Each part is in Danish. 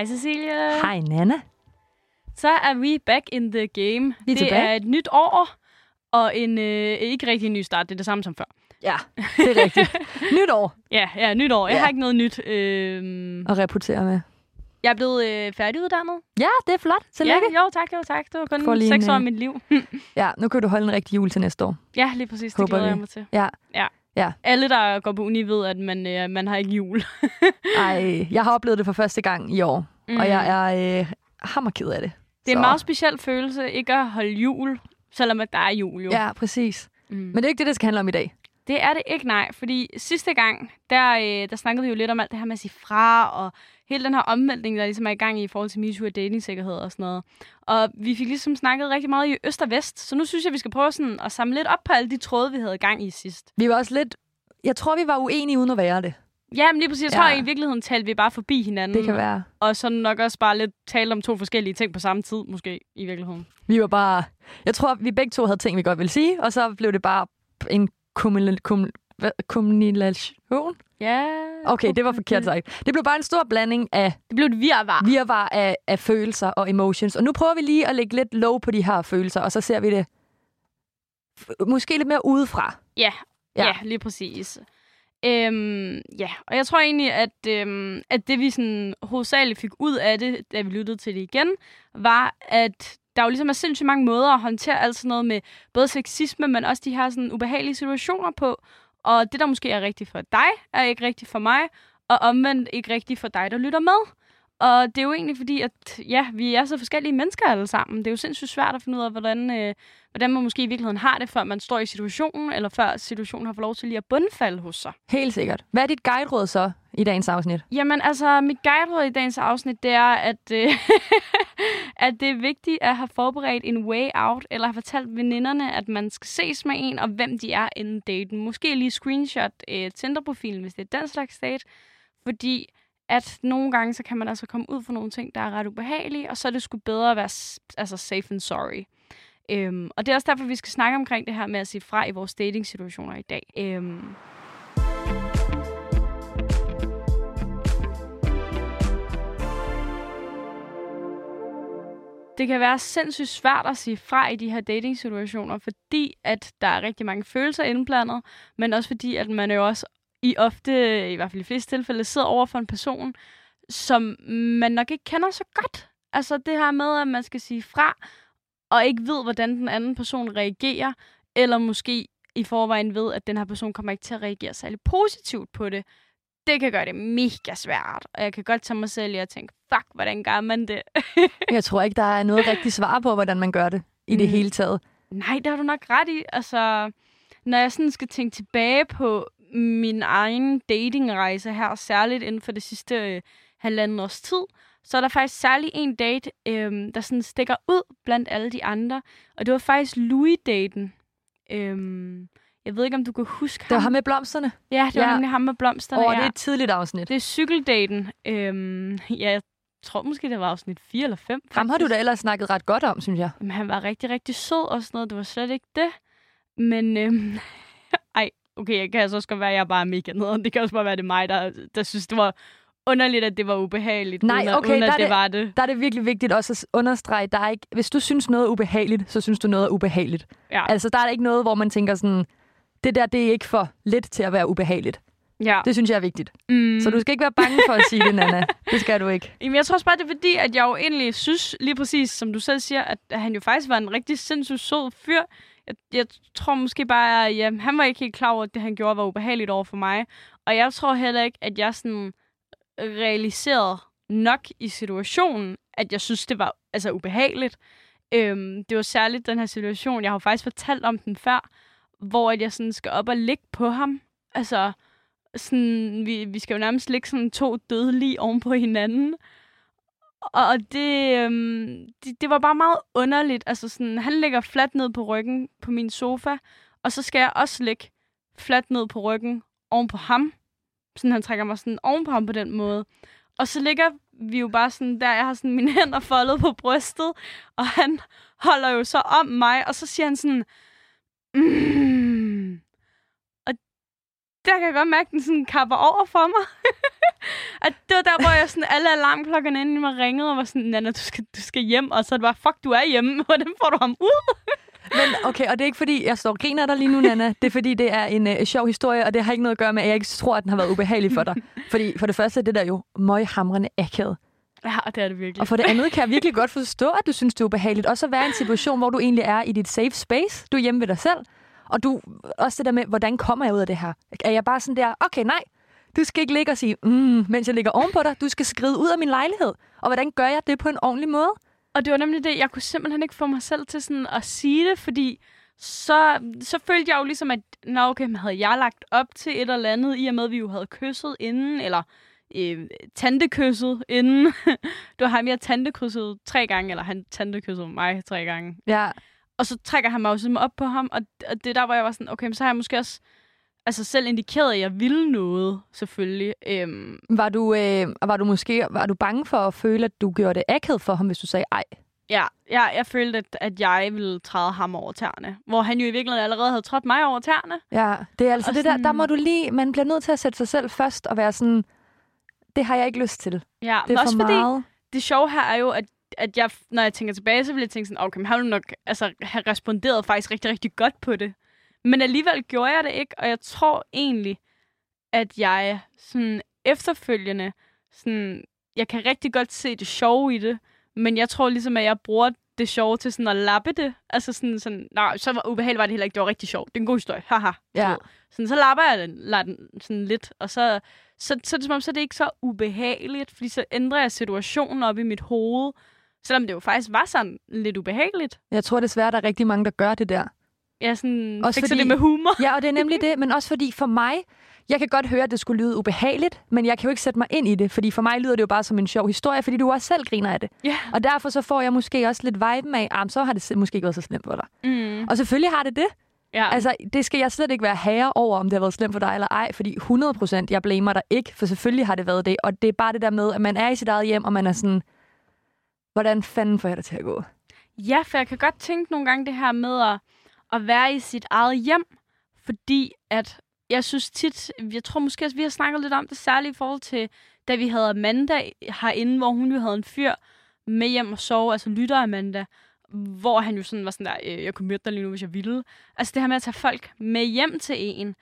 Hej Cecilie. Hej Nana. Så er vi back in the game. Vi er det tilbage. er et nyt år, og en øh, ikke rigtig en ny start. Det er det samme som før. Ja, det er rigtigt. Nytår Ja, ja nyt år. Jeg Ja. har ikke noget nyt. Øhm, at reportere med. jeg er blevet øh, færdiguddannet. Ja, det er flot. Tillykke. Ja, jo tak, jo tak. Det var kun seks år af øh, mit liv. Ja, nu kan du holde en rigtig jul til næste år. ja, lige præcis. Det Håber glæder vi. jeg mig til. Ja. Ja. Ja. Alle, der går på uni, ved, at man, øh, man har ikke jul. Ej, jeg har oplevet det for første gang i år, mm. og jeg er øh, hammerked af det. Det er en Så- meget speciel følelse ikke at holde jul, selvom at der er jul jo. Ja, præcis. Mm. Men det er ikke det, det skal handle om i dag. Det er det ikke, nej. Fordi sidste gang, der, øh, der snakkede vi jo lidt om alt det her med at sige fra, og hele den her omvæltning, der ligesom er i gang i, forhold til MeToo og datingsikkerhed og sådan noget. Og vi fik ligesom snakket rigtig meget i øst og vest, så nu synes jeg, vi skal prøve sådan at samle lidt op på alle de tråde, vi havde i gang i sidst. Vi var også lidt... Jeg tror, vi var uenige uden at være det. Ja, men lige præcis. Jeg Ja. tror, i virkeligheden talte vi bare forbi hinanden. Det kan være. Og så nok også bare lidt tale om to forskellige ting på samme tid, måske, i virkeligheden. Vi var bare... Jeg tror, vi begge to havde ting, vi godt ville sige, og så blev det bare en? Kumulation. Ja. Okay, det var forkert sagt. Det blev bare en stor blanding af Det blev et virvar. virvar af, af følelser og emotions. Og nu prøver vi lige at lægge lidt lov på de her følelser, og så ser vi det måske lidt mere udefra. Ja, Ja. ja. ja lige præcis. Øhm, ja, og jeg tror egentlig, at, øhm, at det vi sådan hovedsageligt fik ud af det, da vi lyttede til det igen, var, at der jo ligesom er sindssygt mange måder at håndtere alt sådan noget med både sexisme, men også de her sådan ubehagelige situationer på. Og det, der måske er rigtigt for dig, er ikke rigtigt for mig, og omvendt ikke rigtigt for dig, der lytter med. Og det er jo egentlig fordi, at ja, vi er så forskellige mennesker alle sammen. Det er jo sindssygt svært at finde ud af, hvordan, øh, hvordan man måske i virkeligheden har det, før man står i situationen, eller før situationen har fået lov til lige at bundfalde hos sig. Helt sikkert. Hvad er dit guide-råd så i dagens afsnit? Jamen altså, mit guideråd i dagens afsnit, det er, at, øh, at det er vigtigt at have forberedt en way out, eller have fortalt veninderne, at man skal ses med en, og hvem de er inden daten. Måske lige screenshot øh, Tinder-profilen, hvis det er den slags date. Fordi at nogle gange, så kan man altså komme ud for nogle ting, der er ret ubehagelige, og så er det sgu bedre at være altså safe and sorry. Øhm, og det er også derfor, vi skal snakke omkring det her med at sige fra i vores dating-situationer i dag. Øhm, det kan være sindssygt svært at sige fra i de her dating-situationer, fordi at der er rigtig mange følelser indblandet, men også fordi, at man jo også i ofte, i hvert fald i fleste tilfælde, sidder over for en person, som man nok ikke kender så godt. Altså det her med, at man skal sige fra, og ikke ved, hvordan den anden person reagerer, eller måske i forvejen ved, at den her person kommer ikke til at reagere særlig positivt på det. Det kan gøre det mega svært, og jeg kan godt tage mig selv i at tænke, fuck, hvordan gør man det? Jeg tror ikke, der er noget rigtigt svar på, hvordan man gør det i det Mm. hele taget. Nej, det har du nok ret i. Altså, når jeg sådan skal tænke tilbage på min egen datingrejse her, særligt inden for det sidste øh, halvanden års tid, så er der faktisk særlig en date, øh, der sådan stikker ud blandt alle de andre. Og det var faktisk Louis-daten. Øh, jeg ved ikke, om du kan huske Det var ham med blomsterne. Ja, det var Ja. nemlig ham med blomsterne. Åh, ja. det er et tidligt afsnit. det er cykeldaten. Øhm, ja, jeg tror måske, det var afsnit 4 eller 5. Ham har du da ellers snakket ret godt om, synes jeg. Jamen, han var rigtig, rigtig sød og sådan noget. Det var slet ikke det. Men, øhm, ej, okay, jeg kan altså også godt være, at jeg er bare mega nede. Det kan også bare være, det er mig, der, der synes, det var underligt, at det var ubehageligt. Nej, uden, okay, uden der at er det, det- var det. Der er det virkelig vigtigt også at understrege, der er ikke, hvis du synes noget er ubehageligt, så synes du noget er ubehageligt. Ja. Altså, der er ikke noget, hvor man tænker sådan, det der, det er ikke for let til at være ubehageligt. Ja. Det synes jeg er vigtigt. Mm. Så du skal ikke være bange for at sige det, Nana. Det skal du ikke. Jamen, jeg tror også bare, det er fordi, at jeg jo egentlig synes, lige præcis som du selv siger, at han jo faktisk var en rigtig sindssygt sød fyr. Jeg, jeg tror måske bare, at ja, han var ikke helt klar over, at det, han gjorde, var ubehageligt over for mig. Og jeg tror heller ikke, at jeg sådan realiserede nok i situationen, at jeg synes, det var altså ubehageligt. Øhm, det var særligt den her situation, jeg har jo faktisk fortalt om den før, hvor jeg sådan skal op og ligge på ham. Altså, sådan, vi, vi skal jo nærmest ligge sådan to dødelige oven på hinanden. Og det, øhm, det, det var bare meget underligt. Altså sådan, han ligger fladt ned på ryggen på min sofa, og så skal jeg også ligge fladt ned på ryggen oven på ham. Sådan, han trækker mig sådan oven på ham på den måde. Og så ligger vi jo bare sådan der, jeg har sådan mine hænder foldet på brystet, og han holder jo så om mig, og så siger han sådan, mm. og der kan jeg godt mærke, at den sådan kapper over for mig. At det var der, hvor jeg sådan, alle alarmklokkerne inde i mig ringede og var sådan, Nana, du skal, du skal hjem. Og så var fuck, du er hjemme. Hvordan får du ham ud? Men okay, og det er ikke fordi, jeg står og griner dig lige nu, Nana. Det er fordi, det er en uh, sjov historie, og det har ikke noget at gøre med, at jeg ikke tror, at den har været ubehagelig for dig. Fordi for det første, det der jo møghamrende akavet. Ja, det er det virkelig. Og for det andet kan jeg virkelig godt forstå, at du synes, det er ubehageligt. Også at være i en situation, hvor du egentlig er i dit safe space. Du er hjemme ved dig selv. Og du, også det der med, hvordan kommer jeg ud af det her? Er jeg bare sådan der, okay, nej, du skal ikke ligge og sige, mm, mens jeg ligger ovenpå dig. Du skal skride ud af min lejlighed. Og hvordan gør jeg det på en ordentlig måde? Og det var nemlig det, jeg kunne simpelthen ikke få mig selv til sådan at sige det, fordi så, så følte jeg jo ligesom, at nå okay, men havde jeg lagt op til et eller andet, i og med, at vi jo havde kysset inden, eller øh, tantekysset inden. det var ham, jeg tantekysset tre gange, eller han tantekysset mig tre gange. Ja. Og så trækker han mig også op på ham, og, og det der, hvor jeg var sådan, okay, så har jeg måske også altså selv indikeret, at jeg ville noget, selvfølgelig. Øhm, Var du, øh, var du måske var du bange for at føle, at du gjorde det akavet for ham, hvis du sagde ej? ja, jeg, jeg følte, at, at jeg ville træde ham over tæerne. Hvor han jo i virkeligheden allerede havde trådt mig over tæerne. Ja, det er altså Og det der, der sådan- må du lige, man bliver nødt til at sætte sig selv først og være sådan, det har jeg ikke lyst til. Ja, Det er også for fordi, meget. det sjove her er jo, at, at jeg, når jeg tænker tilbage, så vil jeg tænke sådan, okay, men han ville nok altså, have responderet faktisk rigtig, rigtig godt på det. Men alligevel gjorde jeg det ikke, og jeg tror egentlig, at jeg sådan efterfølgende, sådan, jeg kan rigtig godt se det sjove i det, men jeg tror ligesom, at jeg bruger det sjove til sådan at lappe det. Altså sådan, sådan nej, så var ubehageligt var det heller ikke. Det var rigtig sjovt. Det er en god historie. Haha. Ja. Sådan, så lapper jeg den, lader den sådan lidt, og så, så, så, er det som om, så er det ikke så ubehageligt, fordi så ændrer jeg situationen op i mit hoved, selvom det jo faktisk var sådan lidt ubehageligt. Jeg tror desværre, der er rigtig mange, der gør det der. Jeg sådan Også fordi- det med humor. Ja, og det er nemlig det, men også fordi for mig, jeg kan godt høre, at det skulle lyde ubehageligt, men jeg kan jo ikke sætte mig ind i det, fordi for mig lyder det jo bare som en sjov historie, fordi du også selv griner af det. Ja. Og derfor så får jeg måske også lidt viben af, ah, så har det måske ikke været så slemt for dig. Mm. Og selvfølgelig har det det. Ja. Altså, det skal jeg slet ikke være herre over, om det har været slemt for dig eller ej, fordi 100% jeg blamer dig ikke, for selvfølgelig har det været det. Og det er bare det der med, at man er i sit eget hjem, og man er sådan, hvordan fanden får jeg det til at gå? Ja, for jeg kan godt tænke nogle gange det her med at, at være i sit eget hjem, fordi at jeg synes tit, jeg tror måske også, vi har snakket lidt om det, særligt i forhold til, da vi havde Amanda herinde, hvor hun jo havde en fyr med hjem og sove, altså lytter Amanda, hvor han jo sådan var sådan der, øh, jeg kunne møde dig lige nu, hvis jeg ville. Altså det her med at tage folk med hjem til en,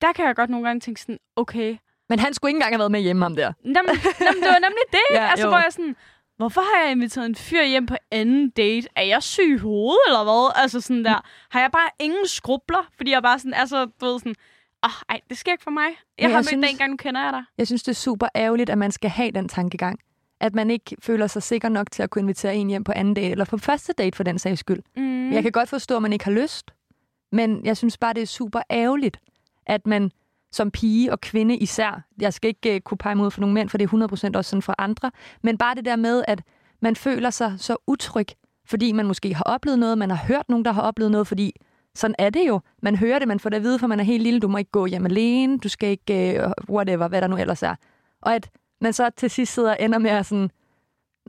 der kan jeg godt nogle gange tænke sådan, okay, Men han skulle ikke engang have været med hjemme, ham der. Jamen, jamen, det var nemlig det. Ja, altså, jo. hvor jeg sådan, hvorfor har jeg inviteret en fyr hjem på anden date? Er jeg syg i hovedet, eller hvad? Altså sådan der, har jeg bare ingen skrubler? Fordi jeg bare sådan, altså, du ved sådan, åh, oh, ej, det sker ikke for mig. Jeg jeg har mødt synes- dig en gang, nu kender jeg dig. Jeg synes, det er super ærgerligt, at man skal have den tankegang. At man ikke føler sig sikker nok til at kunne invitere en hjem på anden date, eller på første date for den sags skyld. Mm. Jeg kan godt forstå, at man ikke har lyst, men jeg synes bare, det er super ærgerligt, at man som pige og kvinde især, jeg skal ikke uh, kunne pege mod for nogle mænd, for det er 100% også sådan for andre, men bare det der med, at man føler sig så utryg, fordi man måske har oplevet noget, man har hørt nogen, der har oplevet noget, fordi sådan er det jo. Man hører det, man får det at vide, for man er helt lille, du må ikke gå hjem alene, du skal ikke, uh, whatever, hvad der nu ellers er. Og at man så til sidst sidder og ender med at sådan,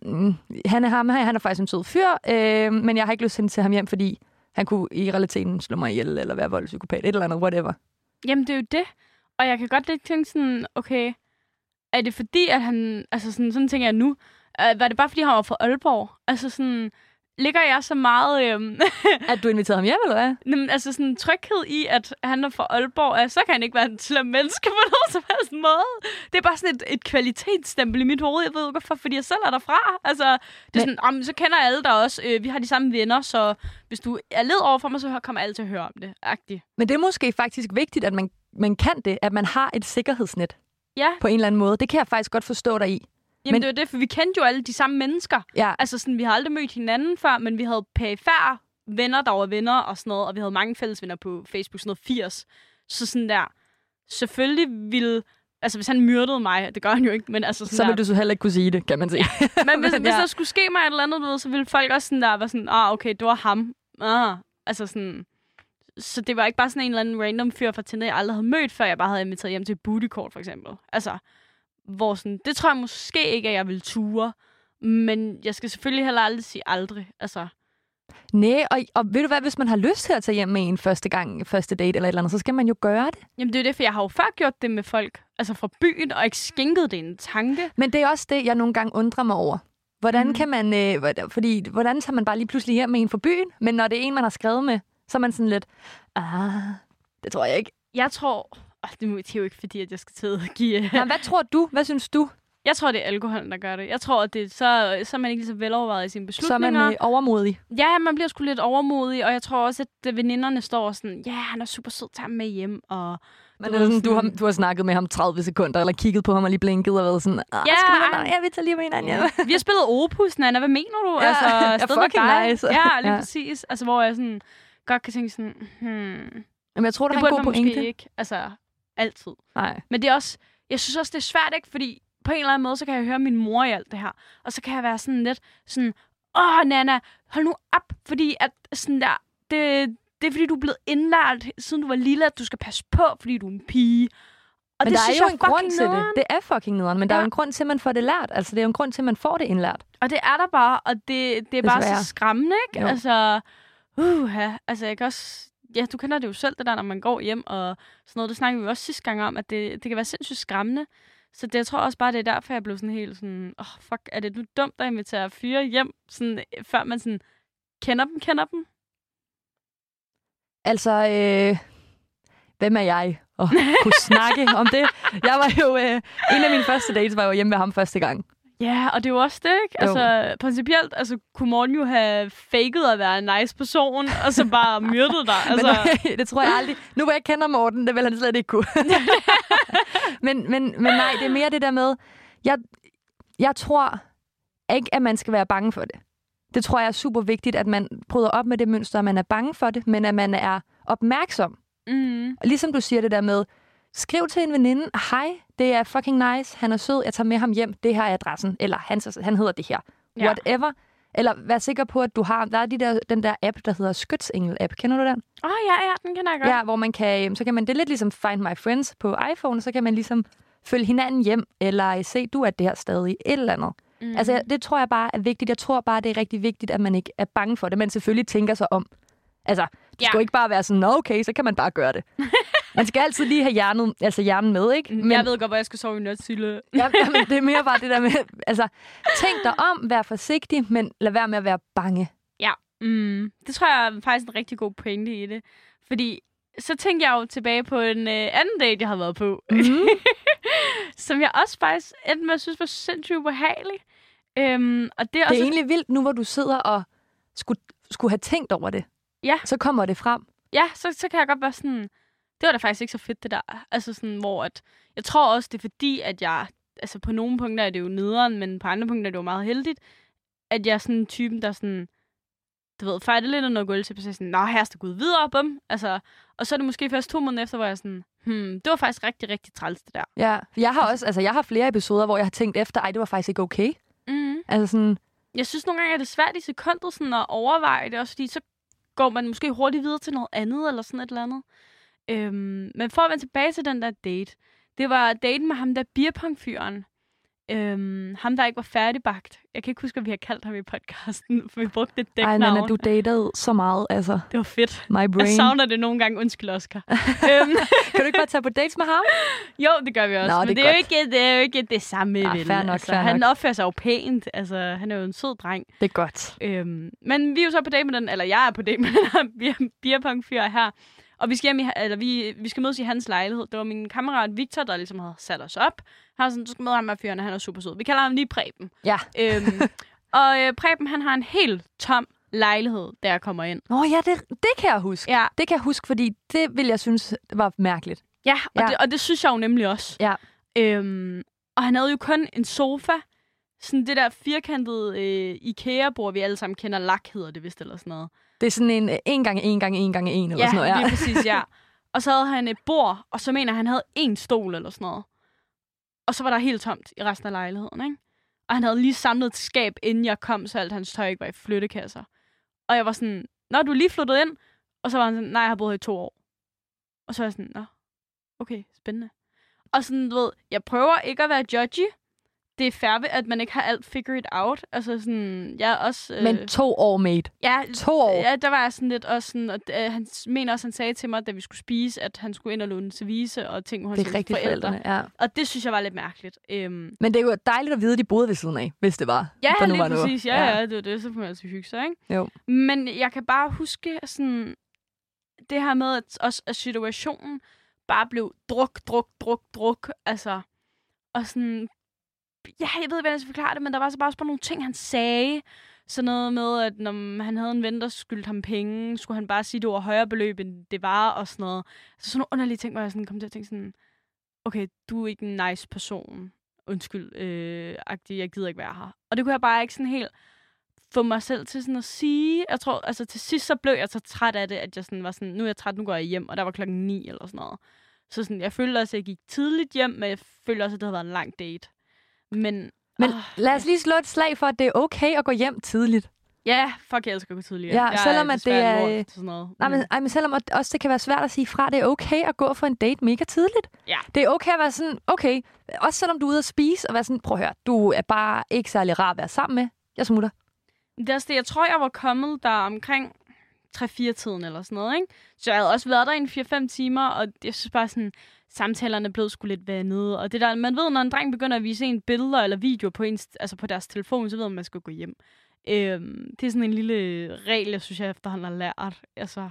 mm, han er ham her, han er faktisk en sød fyr, øh, men jeg har ikke lyst til at tage ham hjem, fordi han kunne i realiteten slå mig ihjel, eller være voldspsykopat, et eller andet, whatever. Jamen, det er jo det. Og jeg kan godt lidt tænke sådan, okay, er det fordi, at han, altså sådan, sådan tænker jeg nu, øh, var det bare fordi, han var fra Aalborg? Altså sådan, ligger jeg så meget, øhm, At du inviterede ham hjem, eller hvad? Jamen, altså sådan en tryghed i, at han er fra Aalborg, at så kan han ikke være en slem menneske på nogen som helst måde. Det er bare sådan et, et kvalitetsstempel i mit hoved. Jeg ved ikke hvorfor, fordi jeg selv er derfra. Altså, det er Men- sådan, om, så kender alle der også. Øh, vi har de samme venner, så hvis du er led over for mig, så kommer alle til at høre om det. Agtigt. Men det er måske faktisk vigtigt, at man, man kan det, at man har et sikkerhedsnet Ja, på en eller anden måde. Det kan jeg faktisk godt forstå dig i. jamen Men- det er det, for vi kendte jo alle de samme mennesker. Ja, Altså sådan, vi har aldrig mødt hinanden før, men vi havde perifære venner, der var venner og sådan noget, og vi havde mange fælles venner på Facebook, sådan noget 80. Så sådan der, selvfølgelig ville, altså hvis han myrdede mig, det gør han jo ikke, men altså sådan så der, vil du så heller ikke kunne sige det, kan man sige. men hvis, men hvis ja. der skulle ske mig et eller andet, så ville folk også sådan der være sådan, ah, okay, det var ham. Ah, altså sådan, så det var ikke bare sådan en eller anden random fyr fra Tinder, jeg aldrig havde mødt, før jeg bare havde inviteret hjem til et booty call, for eksempel. Altså, hvor sådan, det tror jeg måske ikke, at jeg vil ture. Men jeg skal selvfølgelig heller aldrig sige aldrig. Altså, Nej, og, og ved du hvad, hvis man har lyst til at tage hjem med en første gang, første date eller et eller andet, så skal man jo gøre det. Jamen, det er jo det, for jeg har jo før gjort det med folk, altså fra byen, og ikke skænket det en tanke. Men det er også det, jeg nogle gange undrer mig over. Hvordan mm. kan man, øh, fordi hvordan tager man bare lige pludselig hjem med en fra byen, men når det er en, man har skrevet med, så er man sådan lidt, ah, det tror jeg ikke. Jeg tror... Oh, det, er jo ikke fordi, at jeg skal til at give... Nå, hvad tror du? Hvad synes du? Jeg tror, det er alkoholen, der gør det. Jeg tror, at det, så, så er man ikke lige så velovervejet i sine Så er beslutninger. man øh, overmodig. Ja, man bliver sgu lidt overmodig, og jeg tror også, at øh, veninderne står sådan, ja, han er super sød, tag ham med hjem, og... Men Du det er sådan, du, har, du har snakket med ham 30 sekunder, eller kigget på ham og lige blinket og været sådan, ah, Ja, skal du med ej. mig? Jeg vil tage lige med hinanden hjem. Vi har spillet Opus, Nana. Hvad mener du? Ja, altså, ja, fucking nice. Ja, lige Ja. præcis. Altså, hvor jeg sådan godt kan tænke sådan, hmm, Men jeg tror, du det har en god pointe. ikke. Altså, altid. Nej. Men det er også, jeg synes også, det er svært, ikke? Fordi på en eller anden måde, så kan jeg høre min mor i alt det her. Og så kan jeg være sådan lidt sådan, åh, Nana, hold nu op. Fordi at sådan der, det, det er fordi, du er blevet indlært, siden du var lille, at du skal passe på, fordi du er en pige. Og Men det der synes er jo jeg en grund til det. nederen. Det er fucking nederen, men der er Ja. jo en grund til, at man får det lært. Altså, det er jo en grund til, at man får det indlært. Og det er der bare, og det, det er bare Desværre. så skræmmende, ikke? Jo. Altså, uh, altså jeg kan også... Ja, du kender det jo selv, det der, når man går hjem og sådan noget. Det snakkede vi jo også sidste gang om, at det, det kan være sindssygt skræmmende. Så det, jeg tror også bare, det er derfor, jeg blev sådan helt sådan, åh, oh, fuck, er det nu dumt at invitere fyre hjem, sådan, øh, før man sådan kender dem, kender dem? Altså, øh, hvem er jeg at kunne snakke om det? Jeg var jo, øh, en af mine første dates var jo hjemme med ham første gang. Ja, og det er jo også det, ikke? Jo. Altså, principielt, altså, kunne Morten jo have faked at være en nice person, og så bare myrdet dig. Altså... Men det tror jeg aldrig. Nu hvor jeg kender Morten, det vil han slet ikke kunne. men, men, men nej, det er mere det der med, jeg, jeg tror ikke, at man skal være bange for det. Det tror jeg er super vigtigt, at man bryder op med det mønster, at man er bange for det, men at man er opmærksom. mm, ligesom du siger det der med, skriv til en veninde, hej, det er fucking nice, han er sød, jeg tager med ham hjem, det her er adressen, eller han, han hedder det her. Ja. Whatever. Eller vær sikker på, at du har, der er de der, den der app, der hedder Skytsengel-app. Kender du den? Åh, oh, ja, ja, den kender jeg godt. Ja, hvor man kan, øhm, så kan man, det er lidt ligesom Find My Friends på iPhone, så kan man ligesom følge hinanden hjem, eller se, du er det her stadig, et eller andet. Mm. Mm. Altså, det tror jeg bare er vigtigt. Jeg tror bare, det er rigtig vigtigt, at man ikke er bange for det, men selvfølgelig tænker sig om. Altså, det Ja. skal jo ikke bare være sådan, Nå, okay, så kan man bare gøre det. man skal altid lige have hjernet, altså hjernen med, ikke? Men, jeg ved godt, hvor jeg skal sove i nødsille. ja, men det er mere bare det der med, altså, tænk dig om, vær forsigtig, men lad være med at være bange. Mm, det tror jeg er faktisk en rigtig god pointe i det. Fordi så tænkte jeg jo tilbage på en øh, anden date, jeg havde været på. Mhm. som jeg også faktisk endte med at synes var sindssygt ubehagelig. Øhm, og det er, Det også er egentlig vildt nu, hvor du sidder og skulle, skulle have tænkt over det. Ja. Så kommer det frem. Ja, så, så kan jeg godt være sådan... Det var da faktisk ikke så fedt, det der. Altså sådan, hvor at... Jeg tror også, det er fordi, at jeg... Altså på nogle punkter er det jo nederen, men på andre punkter er det jo meget heldigt, at jeg er sådan en typen, der sådan... Du ved, fejrer lidt af noget gulv til, så er jeg sådan, nå, her skal Gud videre, bum. Altså, og så er det måske først to måneder efter, hvor jeg er sådan, hmm, det var faktisk rigtig, rigtig træls, det der. Ja, jeg har også, altså jeg har flere episoder, hvor jeg har tænkt efter, ej, det var faktisk ikke okay. Mm. Altså sådan, Jeg synes nogle gange, er det svært i sekundet sådan at overveje det, også fordi så går man måske hurtigt videre til noget andet, eller sådan et eller andet. Øhm, men for at vende tilbage til den der date, det var daten med ham der beerpong-fyren. Øhm, ham, der ikke var færdigbagt. Jeg kan ikke huske, hvad vi har kaldt ham i podcasten, for vi brugte et ej, dæknavn. Nana, du datede så meget, altså. Det var fedt. My Jeg brain. savner det nogle gange. Undskyld, Oscar. øhm, Kan du ikke bare tage på dates med ham? jo, det gør vi også. Nå, men det det er jo ikke, det er jo ikke det samme, Ah, vel? fair nok, altså, fair han nok. opfører sig jo pænt. Altså, han er jo en sød dreng. Det er godt. Øhm, men vi er jo så på date med den, eller jeg er på date med den her beer- beerpong-fyr her. Og vi skal, hjem i, eller vi, vi skal mødes i hans lejlighed. Det var min kammerat Victor, der ligesom havde sat os op. Han var sådan, du skal møde ham med fyren, og han er super sød. Vi kalder ham lige Preben. Ja. Øhm, og øh, Preben, han har en helt tom lejlighed, der jeg kommer ind. Nå ja, det, det kan jeg huske. Ja, Det kan jeg huske, fordi det vil jeg synes var mærkeligt. ja, og, Ja. Det, og det synes jeg jo nemlig også. Ja. Øhm, og han havde jo kun en sofa. Sådan det der firkantede øh, IKEA-bord, vi alle sammen kender. Lak hedder det vist, eller sådan noget. Det er sådan en en gange en gange en gange en, eller ja, sådan noget. det er præcis, ja. Og så havde han et bord, og så mener han havde en stol eller sådan noget. Og så var der helt tomt i resten af lejligheden, ikke? Og han havde lige samlet et skab, inden jeg kom, så alt hans tøj ikke var i flyttekasser. Og jeg var sådan, Nå, du er lige flyttet ind? Og så var han sådan, nej, jeg har boet her i to år. Og så var jeg sådan, nå, okay, spændende. Og sådan, du ved, jeg prøver ikke at være judgy. Det er fair, at man ikke har alt figured out. Altså sådan, jeg er også... Øh, Men to år, mate. ja, To år. Ja, der var jeg sådan lidt også sådan, og øh, han mener også, han sagde til mig, da vi skulle spise, at han skulle ind og låne service og ting hos Det er forældrene, ja. Og det synes jeg var lidt mærkeligt. Øhm, Men det er jo dejligt at vide, at de boede ved siden af, hvis det var. ja, der nu lige var præcis. Ja, ja, det var det. Så kunne man altså hygge sig, ikke? Jo. Men jeg kan bare huske sådan, det her med, at, også, at situationen bare blev druk, druk, druk, druk. Altså, og sådan, ja, jeg ved ikke, hvordan jeg skal forklare det, men der var så bare også bare nogle ting, han sagde. Sådan noget med, at når han havde en ven, der skyldte ham penge, skulle han bare sige, det var højere beløb, end det var, og sådan noget. Så sådan nogle underlige ting, hvor jeg sådan kom til at tænke sådan, okay, du er ikke en nice person. Undskyld, øh, agtig, jeg gider ikke være her. Og det kunne jeg bare ikke sådan helt få mig selv til sådan at sige. Jeg tror, altså til sidst så blev jeg så træt af det, at jeg sådan var sådan, nu er jeg træt, nu går jeg hjem, og der var klokken 9 eller sådan noget. Så sådan, jeg følte også, at jeg gik tidligt hjem, men jeg følte også, at det havde været en lang date. Men, Men åh, lad os lige slå et slag for, at det er okay at gå hjem tidligt. ja, fuck, jeg elsker at gå tidligt. Ja, jeg selvom at det er- lort til sådan noget. Nej, men, ej, men selvom at også det kan være svært at sige fra, det er okay at gå for en date mega tidligt. Ja. Det er okay at være sådan, okay, også selvom du er ude at spise, og være sådan, prøv at høre, du er bare ikke særlig rar at være sammen med. Jeg smutter. Det er også det, jeg tror, jeg var kommet der omkring 3-4-tiden eller sådan noget, ikke? Så jeg havde også været der i en 4-5 timer, og jeg synes bare sådan, samtalerne blev sgu lidt vandet. Og det der, man ved, når en dreng begynder at vise en billeder eller video på, ens, altså på deres telefon, så ved man, at man skal gå hjem. Øhm, det er sådan en lille regel, jeg synes, jeg efterhånden har lært. Altså.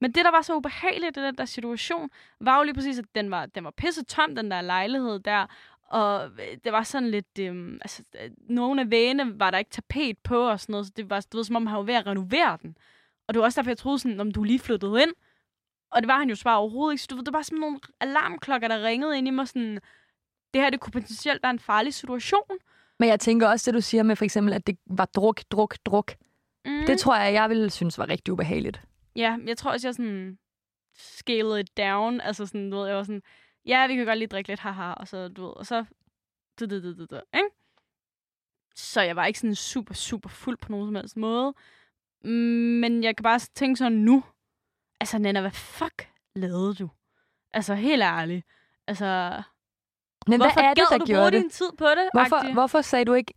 Men det, der var så ubehageligt i den der situation, var jo lige præcis, at den var, den var pisse tom, den der lejlighed der. Og øh, det var sådan lidt... Øhm, altså, øh, nogle af vægene var der ikke tapet på og sådan noget, så det var, du ved, som om han var ved at renovere den. Og det var også derfor, jeg troede sådan, om du lige flyttede ind. Og det var han jo så bare overhovedet ikke. Så du ved, det var sådan nogle alarmklokker, der ringede ind i mig sådan... Det her, det kunne potentielt være en farlig situation. Men jeg tænker også, det du siger med for eksempel, at det var druk, druk, druk. Mm. Det tror jeg, jeg ville synes var rigtig ubehageligt. Ja, jeg tror også, jeg sådan scaled it down. Altså sådan, du ved, jeg var sådan, ja, vi kan godt lige drikke lidt, haha, og så, du ved, og så, du, du, du, du, du, ikke? Så jeg var ikke sådan super, super fuld på nogen som helst måde. Men jeg kan bare tænke sådan nu, altså Nana, hvad fuck lavede du? Altså, helt ærligt. Altså, Men hvorfor hvad er det, der du gjorde bruge det? din tid på det? Hvorfor, agtigt? hvorfor sagde du ikke...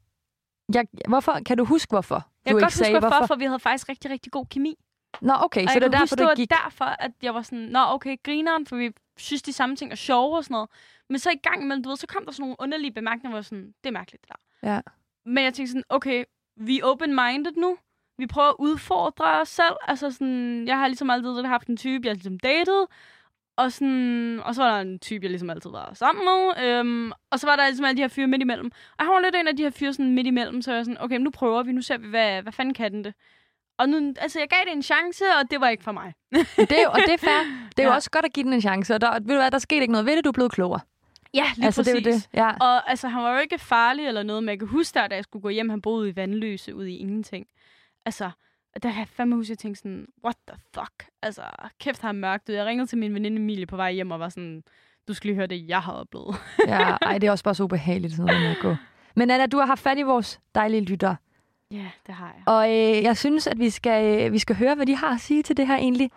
Jeg, hvorfor, kan du huske, hvorfor? Jeg du kan ikke godt huske, sagde, hvorfor, for vi havde faktisk rigtig, rigtig god kemi. Nå, okay, Og så det er derfor, huske, det var gik... derfor, at jeg var sådan, nå okay, grineren, for vi synes, de samme ting er sjove og sådan noget. Men så i gang imellem, du ved, så kom der sådan nogle underlige bemærkninger, hvor jeg sådan, det er mærkeligt, det der. Ja. Men jeg tænkte sådan, okay, vi er open-minded nu. Vi prøver at udfordre os selv. Altså sådan, jeg har ligesom altid haft en type, jeg har ligesom datet. Og, sådan, og så var der en type, jeg ligesom altid var sammen med. Øhm, og så var der ligesom alle de her fyre midt imellem. Og han var lidt en af de her fyre sådan midt imellem, så jeg var sådan, okay, nu prøver vi, nu ser vi, hvad, hvad fanden kan den det? Og nu, altså, jeg gav det en chance, og det var ikke for mig. Det er jo, og det er fair. Det er jo Ja. også godt at give den en chance. Og der, ved du hvad, der skete ikke noget ved det, du er blevet klogere. Ja, lige altså, præcis. det er jo det. Ja. Og altså, han var jo ikke farlig eller noget, men jeg kan huske der, da jeg skulle gå hjem, han boede i Vandløse ude i ingenting. Altså, der kan jeg fandme huske, at jeg tænkte sådan, what the fuck? Altså, kæft, har mørkt ud. Jeg ringede til min veninde Emilie på vej hjem og var sådan, du skal lige høre det, jeg har oplevet. ja. Ej, det er også bare så ubehageligt, sådan noget med at gå. Men Anna, du har haft fat i vores dejlige lytter. ja, det har jeg. Og øh, jeg synes, at vi skal, øh, vi skal høre, hvad de har at sige til det her egentlig.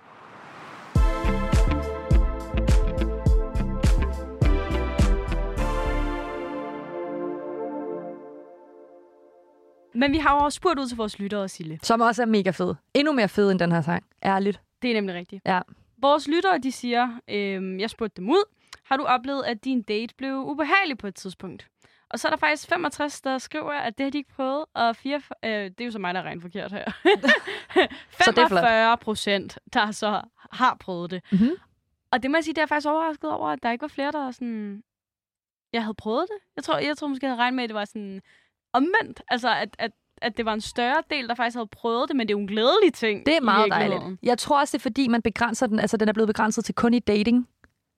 Men vi har jo også spurgt ud til vores lyttere, Sille. Som også er mega fed. Endnu mere fed end den her sang. Ærligt. Det er nemlig rigtigt. Ja. Vores lyttere, de siger, øhm, jeg spurgte dem ud, har du oplevet, at din date blev ubehagelig på et tidspunkt? Og så er der faktisk 65, der skriver, at det har de ikke prøvet, og 4, øh, det er jo så mig, der er rent forkert her. Så det er flot. 45 procent, der så har prøvet det. Mhm. Og det må jeg sige, det er faktisk overrasket over, at der ikke var flere, der sådan... Jeg havde prøvet det. Jeg tror, jeg tror måske, jeg havde regnet med, at det var sådan omvendt. Altså, at, at, at det var en større del, der faktisk havde prøvet det, men det er jo en glædelig ting. Det er meget dejligt. Jeg tror også, det er fordi, man begrænser den. Altså, den er blevet begrænset til kun i dating.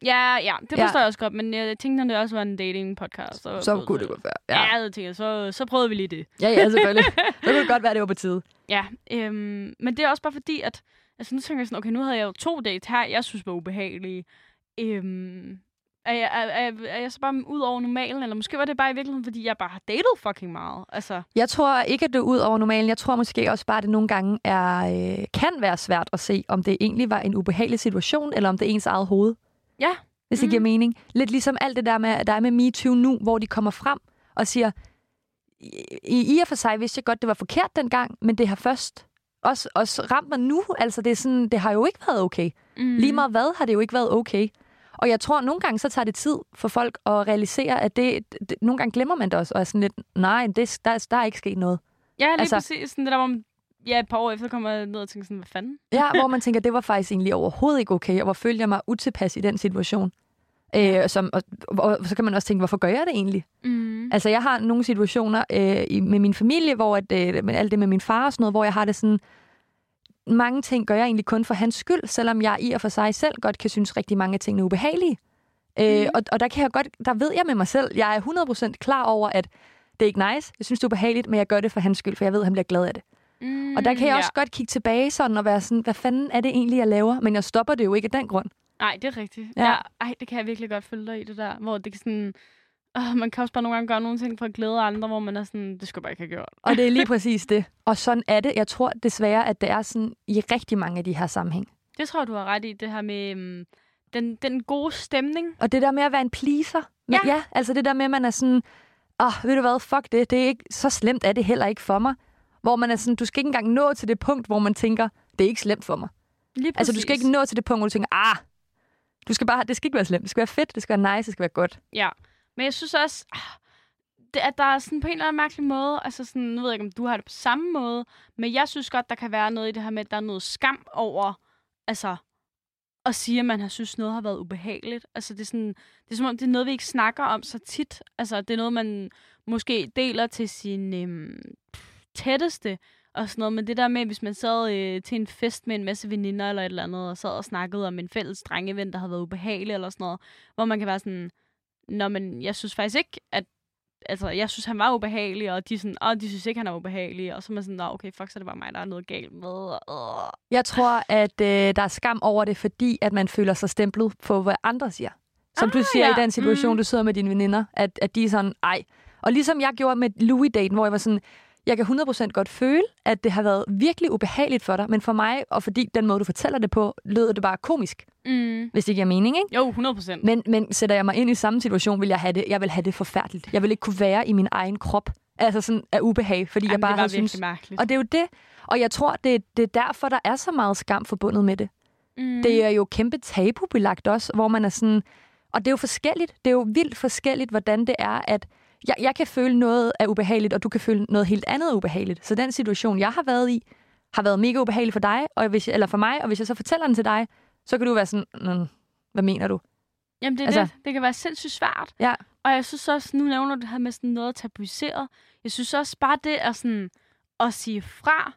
Ja, ja, det Ja. forstår jeg også godt, men jeg tænkte, at det også var en dating-podcast. Så, Så kunne det godt være. Ja, ja jeg tænkte, så, så prøvede vi lige det. ja, ja selvfølgelig. Så kunne det godt være, det var på tide. Ja, øhm, men det er også bare fordi, at altså, nu tænker jeg sådan, okay, nu havde jeg jo to dates her, jeg synes var ubehagelige. Øhm, er, jeg, er, er, er jeg så bare ud over normalen, eller måske var det bare i virkeligheden, fordi jeg bare har datet fucking meget. Altså, Jeg tror ikke, at det er ud over normalen. Jeg tror måske også bare, at det nogle gange er, øh, kan være svært at se, om det egentlig var en ubehagelig situation, eller om det er ens eget hoved. Ja. Hvis det Mhm. giver mening. Lidt ligesom alt det der med, der er med MeToo nu, hvor de kommer frem og siger, i, i og for sig vidste jeg godt, det var forkert dengang, men det har først også, også ramt mig nu. Altså, det, er sådan, det har jo ikke været okay. Mm. Lige meget hvad har det jo ikke været okay. Og jeg tror, nogle gange så tager det tid for folk at realisere, at det, det nogle gange glemmer man det også, og er sådan lidt, nej, det, der, der er ikke sket noget. Ja, lige altså, præcis. Sådan det der, hvor man ja, et par år efter kommer jeg ned og tænker sådan, hvad fanden? ja, hvor man tænker, det var faktisk egentlig overhovedet ikke okay, og hvor følte jeg mig utilpas i den situation. Øh, som, og, og, og så kan man også tænke, hvorfor gør jeg det egentlig? Mm. Altså, jeg har nogle situationer øh, i, med min familie, hvor at, øh, med alt det med min far og sådan noget, hvor jeg har det sådan, mange ting gør jeg egentlig kun for hans skyld, selvom jeg i og for sig selv godt kan synes rigtig mange ting er ubehagelige. Mm. Øh, mhm. og, og der kan jeg godt, der ved jeg med mig selv, jeg er 100% klar over, at det er ikke nice, jeg synes, det er ubehageligt, men jeg gør det for hans skyld, for jeg ved, at han bliver glad af det. Mm, og der kan jeg ja. også godt kigge tilbage sådan og være sådan, hvad fanden er det egentlig, jeg laver? Men jeg stopper det jo ikke af den grund. Nej, det er rigtigt. Ja. ja. Ej, det kan jeg virkelig godt følge dig i, det der. Hvor det kan sådan... Øh, man kan også bare nogle gange gøre nogle ting for at glæde andre, hvor man er sådan, det skulle bare ikke have gjort. Og det er lige præcis det. Og sådan er det. Jeg tror desværre, at det er sådan i rigtig mange af de her sammenhæng. Det tror du har ret i, det her med um, den, den gode stemning. Og det der med at være en pleaser. Ja. ja, altså det der med, at man er sådan, åh, oh, ved du hvad, fuck det, det er ikke, så slemt er det heller ikke for mig. Hvor man er sådan, du skal ikke engang nå til det punkt, hvor man tænker, det er ikke slemt for mig. Lige altså du skal ikke nå til det punkt, hvor du tænker, ah, du skal bare, det skal ikke være slemt. Det skal være fedt, det skal være nice, det skal være godt. Ja, men jeg synes også, ah, at der er sådan på en eller anden mærkelig måde, altså sådan, nu ved jeg ikke, om du har det på samme måde, men jeg synes godt, der kan være noget i det her med, at der er noget skam over, altså, at sige, at man har synes, noget har været ubehageligt. Altså, det er, sådan, det er som om, det er noget, vi ikke snakker om så tit. Altså, det er noget, man måske deler til sin øhm, tætteste, og sådan noget. Men det der med, hvis man sad øh, til en fest med en masse veninder eller et eller andet, og sad og snakkede om en fælles drengeven, der havde været ubehagelig eller sådan noget, hvor man kan være sådan, Nå, men jeg synes faktisk ikke, at altså, jeg synes, han var ubehagelig, og de sådan, åh, de synes ikke, han er ubehagelig, og så er man sådan, Nå, okay, fuck, så er det bare mig, der er noget galt med. Og, Jeg tror, at øh, der er skam over det, fordi at man føler sig stemplet på, hvad andre siger. Som ah, du siger ja. i den situation, mm. du sidder med dine veninder, at, at de er sådan, ej. Og ligesom jeg gjorde med Louis-daten, hvor jeg var sådan, jeg kan 100% godt føle, at det har været virkelig ubehageligt for dig, men for mig, og fordi den måde, du fortæller det på, lød det bare komisk. Mm. Hvis det giver mening, ikke? Jo, 100%. Men, men sætter jeg mig ind i samme situation, vil jeg have det, jeg vil have det forfærdeligt. Jeg vil ikke kunne være i min egen krop, altså sådan af ubehag, fordi Jamen, jeg bare har synes... Mærkeligt. Og det er jo det. Og jeg tror, det, det er derfor, der er så meget skam forbundet med det. Mm. Det er jo kæmpe tabubelagt også, hvor man er sådan... Og det er jo forskelligt. Det er jo vildt forskelligt, hvordan det er, at jeg, jeg kan føle noget af ubehageligt, og du kan føle noget helt andet ubehageligt. Så den situation, jeg har været i, har været mega ubehagelig for dig, og hvis, eller for mig, og hvis jeg så fortæller den til dig, så kan du være sådan, hvad mener du? Jamen det er altså, det. Det kan være sindssygt svært. Ja. Og jeg synes også, nu nævner du det her med sådan noget tabuiseret. Jeg synes også bare det er sådan at sige fra,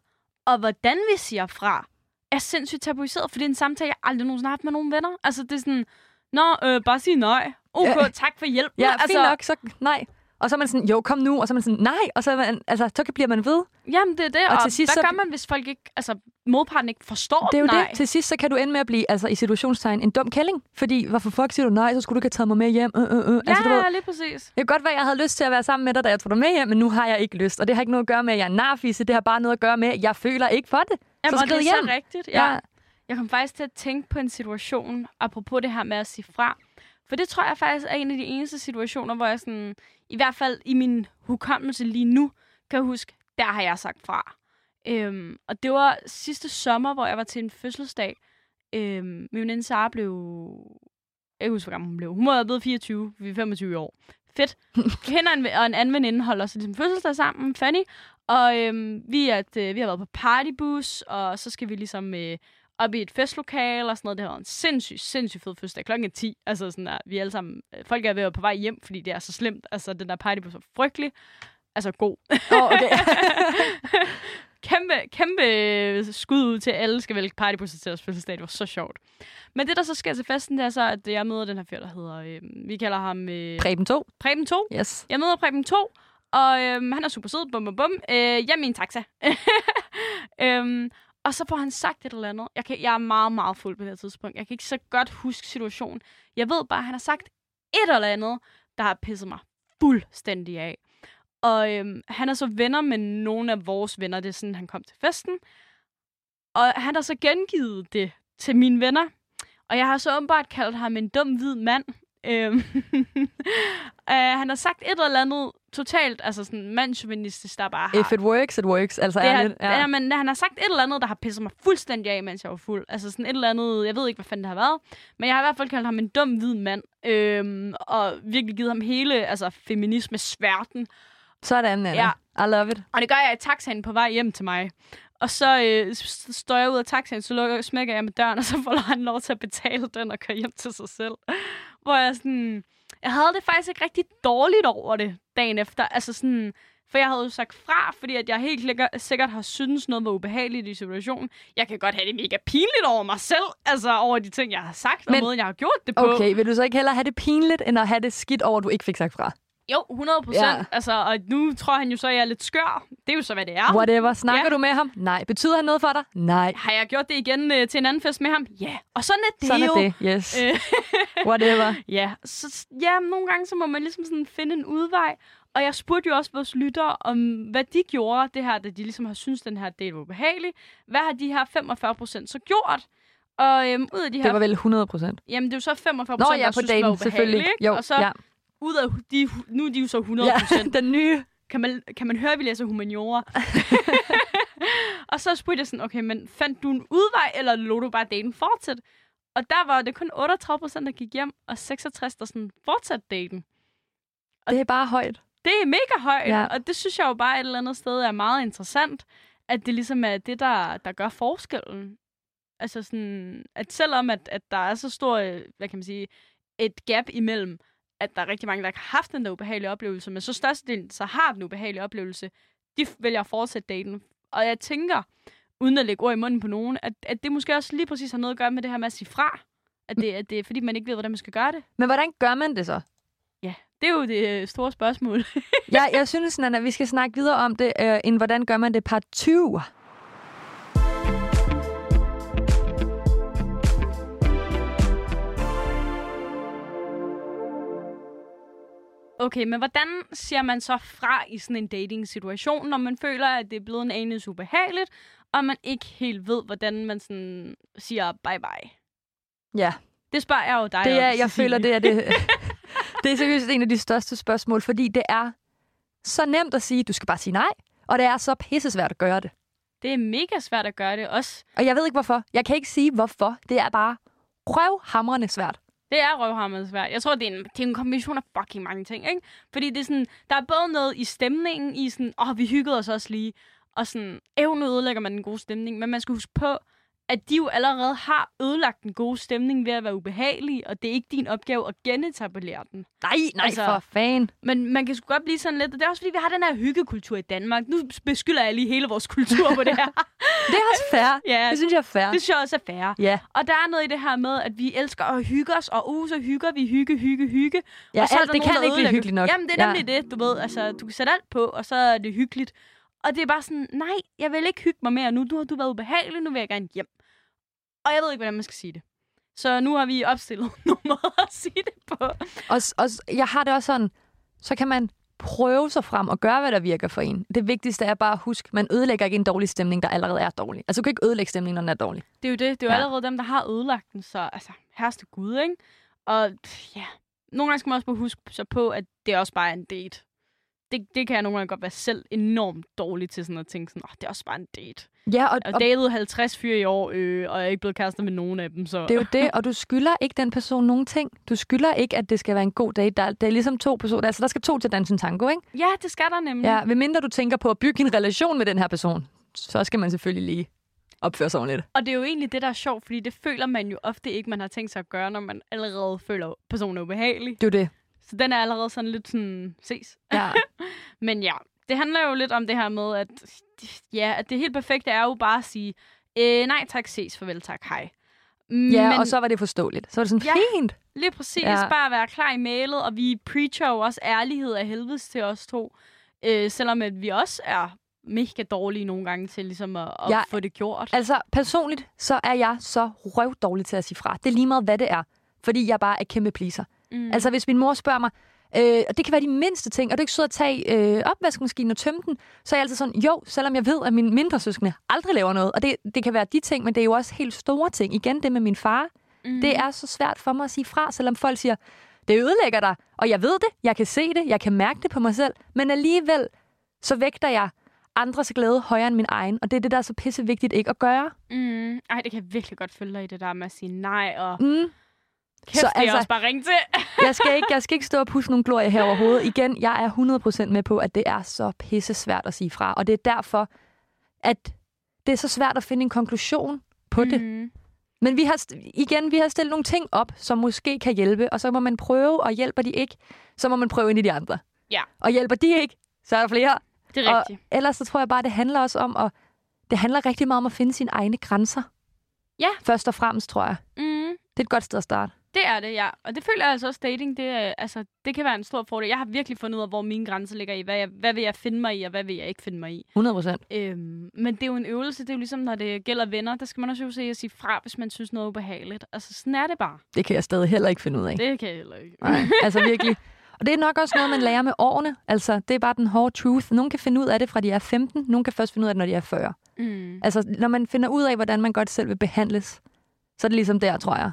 og hvordan vi siger fra, er sindssygt tabuiseret, for det er en samtale, jeg aldrig nogensinde har haft med nogle venner. Altså det er sådan, nå, øh, bare sige nej. Okay, ja. tak for hjælp. Ja, altså, fint nok, så nej. Og så er man sådan, jo, kom nu. Og så er man sådan, nej. Og så, man, altså, så bliver man ved. Jamen, det er det. Og, og til sidst, hvad så... gør man, hvis folk ikke, altså, modparten ikke forstår Det er jo nej? det. Til sidst, så kan du ende med at blive, altså i situationstegn, en dum kælling. Fordi, hvorfor fuck siger du nej, så skulle du ikke have taget mig med hjem. Øh, øh, øh. Ja, altså, du ved, lige præcis. Det kan godt være, jeg havde lyst til at være sammen med dig, da jeg tog dig med hjem, men nu har jeg ikke lyst. Og det har ikke noget at gøre med, at jeg er narfisse. Det har bare noget at gøre med, at jeg føler ikke for det. Jamen, så skriv det er hjem. så rigtigt. Ja. ja. Jeg kom faktisk til at tænke på en situation, apropos det her med at sige fra. For det tror jeg faktisk er en af de eneste situationer, hvor jeg sådan, i hvert fald i min hukommelse lige nu, kan huske, der har jeg sagt fra. Øhm, og det var sidste sommer, hvor jeg var til en fødselsdag. Øhm, min veninde Sara blev... Jeg kan huske, hvor gammel hun blev. Hun var blevet 24, vi er 25 år. Fedt. Hende og en, og en anden veninde holder sig ligesom fødselsdag sammen, Fanny. Og øhm, vi, at, øh, vi har været på partybus, og så skal vi ligesom øh, op i et festlokale og sådan noget. Det var en sindssygt, sindssygt fed fødselsdag. Klokken er 10. Altså sådan der, vi er alle sammen, øh, folk er ved at være på vej hjem, fordi det er så slemt. Altså den der partybus var frygtelig. Altså god. Oh, okay. kæmpe, kæmpe skud ud til, at alle skal vælge partybusser til deres fødselsdag. Det var så sjovt. Men det, der så sker til festen, det er så, at jeg møder den her fyr, der hedder, øh, vi kalder ham... Øh, Preben 2. Preben 2. Yes. Jeg møder Preben 2, og øh, han er super sød, bum bum bum. Øh, jeg er min taxa. øhm, og så får han sagt et eller andet. Jeg, kan, jeg er meget, meget fuld på det her tidspunkt. Jeg kan ikke så godt huske situationen. Jeg ved bare, at han har sagt et eller andet, der har pisset mig fuldstændig af. Og øhm, han er så venner med nogle af vores venner. Det er sådan, han kom til festen. Og han har så gengivet det til mine venner. Og jeg har så åbenbart kaldt ham en dum hvid mand. Øhm, uh, han har sagt et eller andet totalt, altså sådan mandsjuvenistisk, der bare har... If it works, it works. Altså, det har, ærligt. ja. men han har sagt et eller andet, der har pisset mig fuldstændig af, mens jeg var fuld. Altså sådan et eller andet, jeg ved ikke, hvad fanden det har været. Men jeg har i hvert fald kaldt ham en dum hvid mand. Øhm, og virkelig givet ham hele altså, feminisme-sværten. Sådan, Anna. Ja. I love it. Og det gør jeg i taxaen på vej hjem til mig. Og så øh, står jeg ud af taxaen, så lukker, smækker jeg med døren, og så får han lov til at betale den og køre hjem til sig selv. Hvor jeg sådan... Jeg havde det faktisk ikke rigtig dårligt over det dagen efter. Altså sådan... For jeg havde jo sagt fra, fordi at jeg helt lækker, sikkert har syntes noget var ubehageligt i situationen. Jeg kan godt have det mega pinligt over mig selv, altså over de ting, jeg har sagt, og Men- måden, jeg har gjort det på. Okay, vil du så ikke hellere have det pinligt, end at have det skidt over, at du ikke fik sagt fra? Jo, 100 procent. Ja. Altså, og nu tror han jo så, at jeg er lidt skør. Det er jo så, hvad det er. Whatever. Snakker Ja. du med ham? Nej. Betyder han noget for dig? Nej. Har jeg gjort det igen øh, til en anden fest med ham? Ja. Og sådan er det Sådan jo. er det. Yes. Øh, Whatever. ja, så ja, nogle gange så må man ligesom sådan finde en udvej. Og jeg spurgte jo også vores lyttere om, hvad de gjorde, det her, da de ligesom har syntes, den her date var ubehagelig. Hvad har de her 45 procent så gjort? Og øhm, ud af de her... Det var vel 100 procent. Jamen, det er jo så 45 Nå procent, der på synes, det var ubehageligt, ikke? Jo, Og så ja. Ud af de, nu er de jo så 100 ja. procent. den nye. kan man, kan man høre, at vi læser humaniora? og så spurgte jeg sådan, okay, men fandt du en udvej, eller lå du bare daten fortsætte? Og der var det kun 38 procent, der gik hjem, og 66, der sådan fortsatte daten. Det er bare højt. Det er mega højt, Ja. ja. og det synes jeg jo bare et eller andet sted er meget interessant, at det ligesom er det, der, der gør forskellen. Altså sådan, at selvom at, at der er så stor, øh, hvad kan man sige, et gap imellem, at der er rigtig mange, der har haft den der ubehagelige oplevelse, men så størstedelen så har den ubehagelige oplevelse, de vælger at fortsætte daten. Og jeg tænker, uden at lægge ord i munden på nogen, at, at det måske også lige præcis har noget at gøre med det her med at sige fra. At det, at det er fordi, man ikke ved, hvordan man skal gøre det. Men hvordan gør man det så? Det er jo det øh, store spørgsmål. Jeg, jeg synes, Nana, vi skal snakke videre om det, øh, end hvordan gør man det part 20. Okay, men hvordan siger man så fra i sådan en dating-situation, når man føler, at det er blevet en anelse ubehageligt, og man ikke helt ved, hvordan man sådan siger bye-bye? Ja, Det spørger jeg jo dig det om, er, jeg Cecilie. føler, det er det. det er seriøst en af de største spørgsmål, fordi det er så nemt at sige, du skal bare sige nej, og det er så pissesvært at gøre det. Det er mega svært at gøre det også. Og jeg ved ikke hvorfor. Jeg kan ikke sige hvorfor. Det er bare røvhamrende svært. Det er røvhammerende svært. Jeg tror, det er, en, det er en kombination af fucking mange ting, ikke? Fordi det er sådan, der er både noget i stemningen, i sådan, åh, oh, vi hyggede os også lige, og sådan, evne ødelægger man den gode stemning. Men man skal huske på, at de jo allerede har ødelagt den gode stemning ved at være ubehagelige, og det er ikke din opgave at genetablere den. Nej, nej, Altså- for fan. Men man kan sgu godt blive sådan lidt, og det er også fordi, vi har den her hyggekultur i Danmark. Nu beskylder jeg lige hele vores kultur på det her. Det er også fair. ja, Det synes jeg er fair. det synes jeg også er fair. Ja, Og der er noget i det her med, at vi elsker at hygge os, og uh, så hygger vi, hygge, hygge, hygge. ja og så er alt, det nogen, kan ikke blive hyggeligt nok. Jamen, det er nemlig ja. det, du ved. Altså, du kan sætte alt på, og så er det hyggeligt. Og det er bare sådan, nej, jeg vil ikke hygge mig mere nu. Nu har du været ubehagelig, nu vil jeg gerne hjem. Og jeg ved ikke, hvordan man skal sige det. Så nu har vi opstillet nogle måder at sige det på. Og, og jeg har det også sådan, så kan man prøve sig frem og gøre, hvad der virker for en. Det vigtigste er bare at huske, man ødelægger ikke en dårlig stemning, der allerede er dårlig. Altså, du kan ikke ødelægge stemningen, når den er dårlig. Det er jo det. Det er jo Ja. allerede dem, der har ødelagt den. Så altså, herreste Gud, ikke? Og ja, nogle gange skal man også bare huske så på, at det også bare er en date. Det, det kan jeg nogle gange godt være selv enormt dårlig til sådan at tænke sådan, oh, det er også bare en date. Ja, og, Jeg datet 50 fyre i år, øh, og jeg er ikke blevet kærester med nogen af dem, så... det er jo det, og du skylder ikke den person nogen ting. Du skylder ikke, at det skal være en god date. Der, det er ligesom to personer. Altså, der skal to til at danse en tango, ikke? Ja, det skal der nemlig. Ja, medmindre du tænker på at bygge en relation med den her person, så skal man selvfølgelig lige opføre sig ordentligt. Og det er jo egentlig det, der er sjovt, fordi det føler man jo ofte ikke, man har tænkt sig at gøre, når man allerede føler, at personen er ubehagelig. Det er det. Så den er allerede sådan lidt sådan, ses. Ja. Men ja, det handler jo lidt om det her med, at, ja, at det helt perfekte er jo bare at sige, øh, nej tak, ses, farvel tak, hej. ja, og så var det forståeligt. Så var det sådan, Ja. fint. Lige præcis, ja. bare være klar i mailet, og vi preacher jo også ærlighed af helvedes til os to. Øh, selvom at vi også er mega dårlige nogle gange til ligesom at, at Ja. få det gjort. Altså, personligt, så er jeg så røvdårlig til at sige fra. Det er lige meget, hvad det er. Fordi jeg bare er kæmpe pleaser. Mm. Altså, hvis min mor spørger mig, øh, og det kan være de mindste ting, og du ikke sød at tage øh, opvaskemaskinen og tømme den, så er jeg altid sådan, jo, selvom jeg ved, at mine mindre søskende aldrig laver noget, og det, det kan være de ting, men det er jo også helt store ting. Igen, det med min far, mm. det er så svært for mig at sige fra, selvom folk siger, Det ødelægger dig, og jeg ved det, jeg kan se det, jeg kan mærke det på mig selv, men alligevel så vægter jeg andres glæde højere end min egen, og det er det, der er så pisse vigtigt ikke at gøre. Mm. Ej, det kan jeg virkelig godt følge dig i det der med at sige nej, og Mm. Kæft, Så er altså- også bare ringe til. Jeg skal ikke, jeg skal ikke stå og pusse nogle glorie her overhovedet. Igen, jeg er 100% med på, at det er så pisse svært at sige fra, og det er derfor, at det er så svært at finde en konklusion på det. Mm. Men vi har, st- igen, vi har stillet nogle ting op, som måske kan hjælpe, og så må man prøve, og hjælper de ikke, så må man prøve ind i de andre. Ja. Og hjælper de ikke, så er der flere. Det er Og rigtigt. ellers så tror jeg bare, det handler også om at... Det handler rigtig meget om at finde sine egne grænser. Ja. Først og fremmest, tror jeg. Mm. Det er et godt sted at starte. Det er det, ja. Og det føler jeg altså også, dating, det, er, altså, det kan være en stor fordel. Jeg har virkelig fundet ud af, hvor mine grænser ligger i. Hvad, jeg, hvad vil jeg finde mig i, og hvad vil jeg ikke finde mig i. 100 procent. Øhm, men det er jo en øvelse. Det er jo ligesom, når det gælder venner. Der skal man også jo se at sige fra, hvis man synes noget er ubehageligt. Altså, sådan er det bare. Det kan jeg stadig heller ikke finde ud af. Det kan jeg heller ikke. Nej, altså virkelig. Og det er nok også noget, man lærer med årene. Altså, det er bare den hårde truth. Nogle kan finde ud af det fra de er 15, nogle kan først finde ud af det, når de er 40. Mm. Altså, når man finder ud af, hvordan man godt selv vil behandles, så er det ligesom der, tror jeg.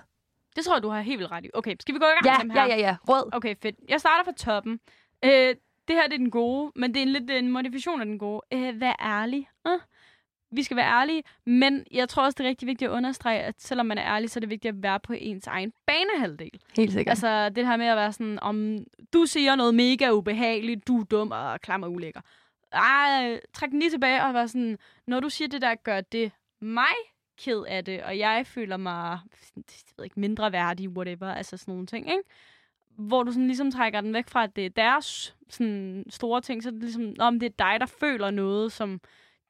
Det tror jeg, du har helt vildt ret i. Okay, skal vi gå i gang Ja, med dem her? ja, ja, ja. Rød. Okay, fedt. Jeg starter fra toppen. Øh, det her det er den gode, men det er en lidt en modifikation af den gode. Øh, vær ærlig. Uh, vi skal være ærlige, men jeg tror også, det er rigtig vigtigt at understrege, at selvom man er ærlig, så er det vigtigt at være på ens egen banehalvdel. Helt sikkert. Altså, Altså det her med at være sådan, om du siger noget mega ubehageligt, du er dum og klam og ulækker. Ej, træk den lige tilbage og være sådan, når du siger det der, gør det mig ked af det, og jeg føler mig jeg ved ikke, mindre værdig, whatever, altså sådan nogle ting, ikke? Hvor du sådan ligesom trækker den væk fra, at det er deres sådan, store ting, så er det ligesom, om det er dig, der føler noget, som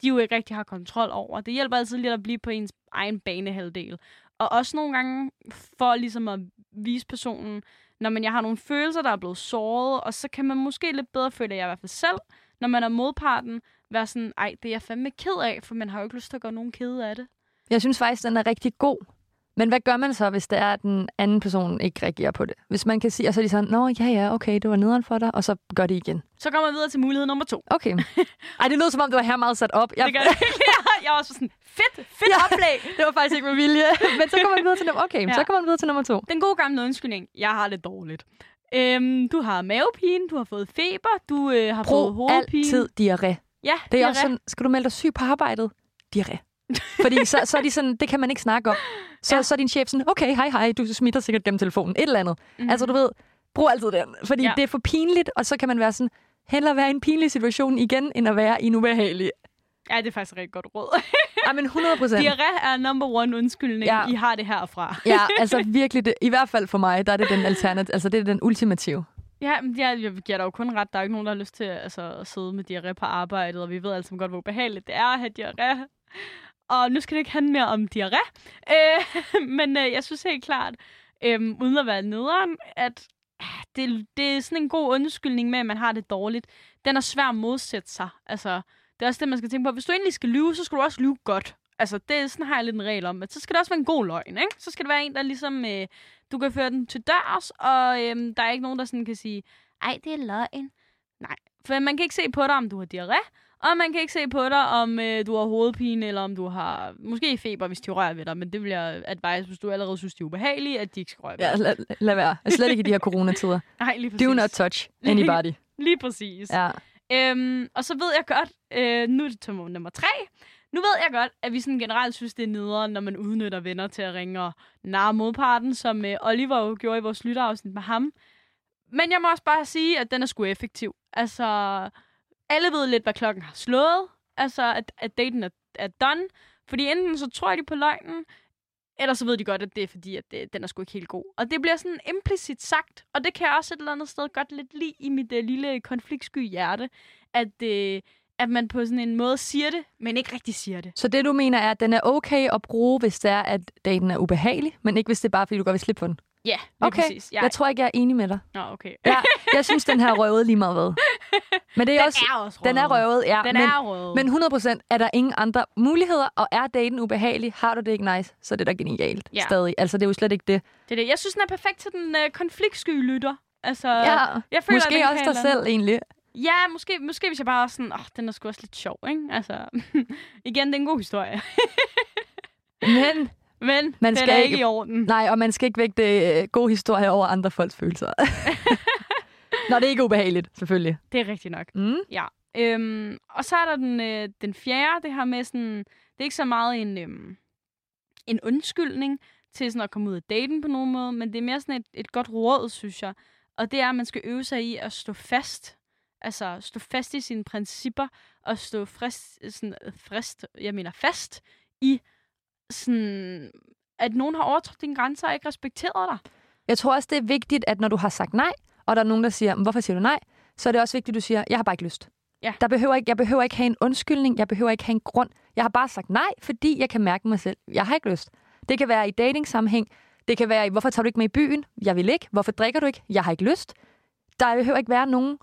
de jo ikke rigtig har kontrol over. Det hjælper altid lidt at blive på ens egen banehalvdel. Og også nogle gange for ligesom at vise personen, når man jeg har nogle følelser, der er blevet såret, og så kan man måske lidt bedre føle, jeg i hvert fald selv, når man er modparten, være sådan, ej, det er jeg fandme ked af, for man har jo ikke lyst til at gøre nogen kede af det jeg synes faktisk, den er rigtig god. Men hvad gør man så, hvis det er, at den anden person ikke reagerer på det? Hvis man kan sige, og så er de sådan, nå ja, ja, okay, det var nederen for dig, og så gør det igen. Så kommer vi videre til mulighed nummer to. Okay. Ej, det lød som om, det var her meget sat op. Jeg, Det gør det. jeg var også sådan, fedt, fedt Ja. oplæg. det var faktisk ikke med vilje. Men så kommer man videre til nummer, okay, ja. Så kommer man videre til nummer to. Den gode gamle undskyldning, jeg har det dårligt. Øhm, du har mavepine, du har fået feber, du øh, har fået Brug hovedpine. altid diarré. Ja, Det er diarré. også sådan, skal du melde dig syg på arbejdet? Diarré. Fordi så, så er de sådan, det kan man ikke snakke om. Så, ja. Ja. så er din chef sådan, okay, hej, hej, du smitter sikkert gennem telefonen. Et eller andet. Mm. Altså, du ved, brug altid den. Fordi ja. Ja. det er for pinligt, og så kan man være sådan, hellere være i en pinlig situation igen, end at være i en ubehagelig. Ja, det er faktisk et rigtig godt råd. Ej, men 100 procent. Diarré er number one undskyldning. Ja. Ja. I har det herfra. Ja, altså virkelig, det, i hvert fald for mig, der er det den alternativ, altså det er den ultimative. Ja, men jeg, jeg giver dig jo kun ret. Der er ikke nogen, der har lyst til altså, at sidde med diarré på arbejdet, og vi ved altså godt, hvor behageligt det er at have diarré. Og nu skal det ikke handle mere om diarré. Øh, men øh, jeg synes helt klart, øh, uden at være nederen, at ah, det, det er sådan en god undskyldning med, at man har det dårligt. Den er svær at modsætte sig. Altså, det er også det, man skal tænke på. Hvis du endelig skal lyve, så skal du også lyve godt. Altså, det er sådan har jeg lidt en regel om, at så skal det også være en god løgn, ikke? Så skal det være en, der ligesom, øh, du kan føre den til dørs, og øh, der er ikke nogen, der sådan kan sige, ej, det er løgn. Nej, for man kan ikke se på dig, om du har diarré, og man kan ikke se på dig, om øh, du har hovedpine, eller om du har måske feber, hvis de rører ved dig. Men det vil jeg advise, hvis du allerede synes, det er ubehageligt, at de ikke skal røre ved Ja, dig. lad, lad være. Slet ikke i de her coronatider. Nej, lige præcis. Do not touch anybody. Lige præcis. Ja. Øhm, og så ved jeg godt, øh, nu er det til nummer tre. Nu ved jeg godt, at vi sådan generelt synes, det er nederen, når man udnytter venner til at ringe og narre modparten, som øh, Oliver jo gjorde i vores lytterafsnit med ham. Men jeg må også bare sige, at den er sgu effektiv. Altså, alle ved lidt, hvad klokken har slået. Altså, at, at daten er, er done. Fordi enten så tror de på løgnen, eller så ved de godt, at det er fordi, at det, den er sgu ikke helt god. Og det bliver sådan implicit sagt, og det kan jeg også et eller andet sted godt lidt lide i mit uh, lille konfliktsky hjerte, at, uh, at man på sådan en måde siger det, men ikke rigtig siger det. Så det, du mener, er, at den er okay at bruge, hvis det er, at daten er ubehagelig, men ikke hvis det er bare, fordi du godt vil slippe på den? Ja, Okay, præcis. Jeg tror ikke, jeg er enig med dig. Nå, okay. Ja, jeg synes, den her er røvet lige meget hvad. Men det er Den også, er også den er røvet, ja. Den men, er røvet. men 100% er der ingen andre muligheder, og er daten ubehagelig, har du det ikke nice, så er det da genialt Ja. stadig. Altså, det er jo slet ikke det. det er det. Jeg synes, den er perfekt til den uh, konfliktsky lytter. Altså, Ja, jeg føler, måske den også dig selv egentlig. Ja, måske, måske hvis jeg bare er sådan, åh, den er sgu også lidt sjov, ikke? Altså, igen, det er en god historie. Men Men Man skal er ikke- i orden. Nej, og man skal ikke vægte øh, gode historier over andre folks følelser. Når det er ikke ubehageligt, selvfølgelig. Det er rigtigt nok. Mm. Øhm, og så er der den, øh, den fjerde, det her med sådan, det er ikke så meget en, øhm, en undskyldning til sådan at komme ud af daten på nogen måde, men det er mere sådan et, et godt råd, synes jeg. Og det er, at man skal øve sig i at stå fast. Altså stå fast i sine principper, og stå frist, sådan, øh, frist, jeg mener fast i sådan, at nogen har overtrådt dine grænser og ikke respekteret dig. Jeg tror også, det er vigtigt, at når du har sagt nej, og der er nogen, der siger, "Men hvorfor siger du nej? Så er det også vigtigt, at du siger, jeg har bare ikke lyst. Ja. Der behøver ikke, jeg behøver ikke have en undskyldning, jeg behøver ikke have en grund. Jeg har bare sagt nej, fordi jeg kan mærke mig selv. Jeg har ikke lyst. Det kan være i dating-sammenhæng. Det kan være i, hvorfor tager du ikke med i byen? Jeg vil ikke. Hvorfor drikker du ikke? Jeg har ikke lyst. Der behøver ikke være nogen.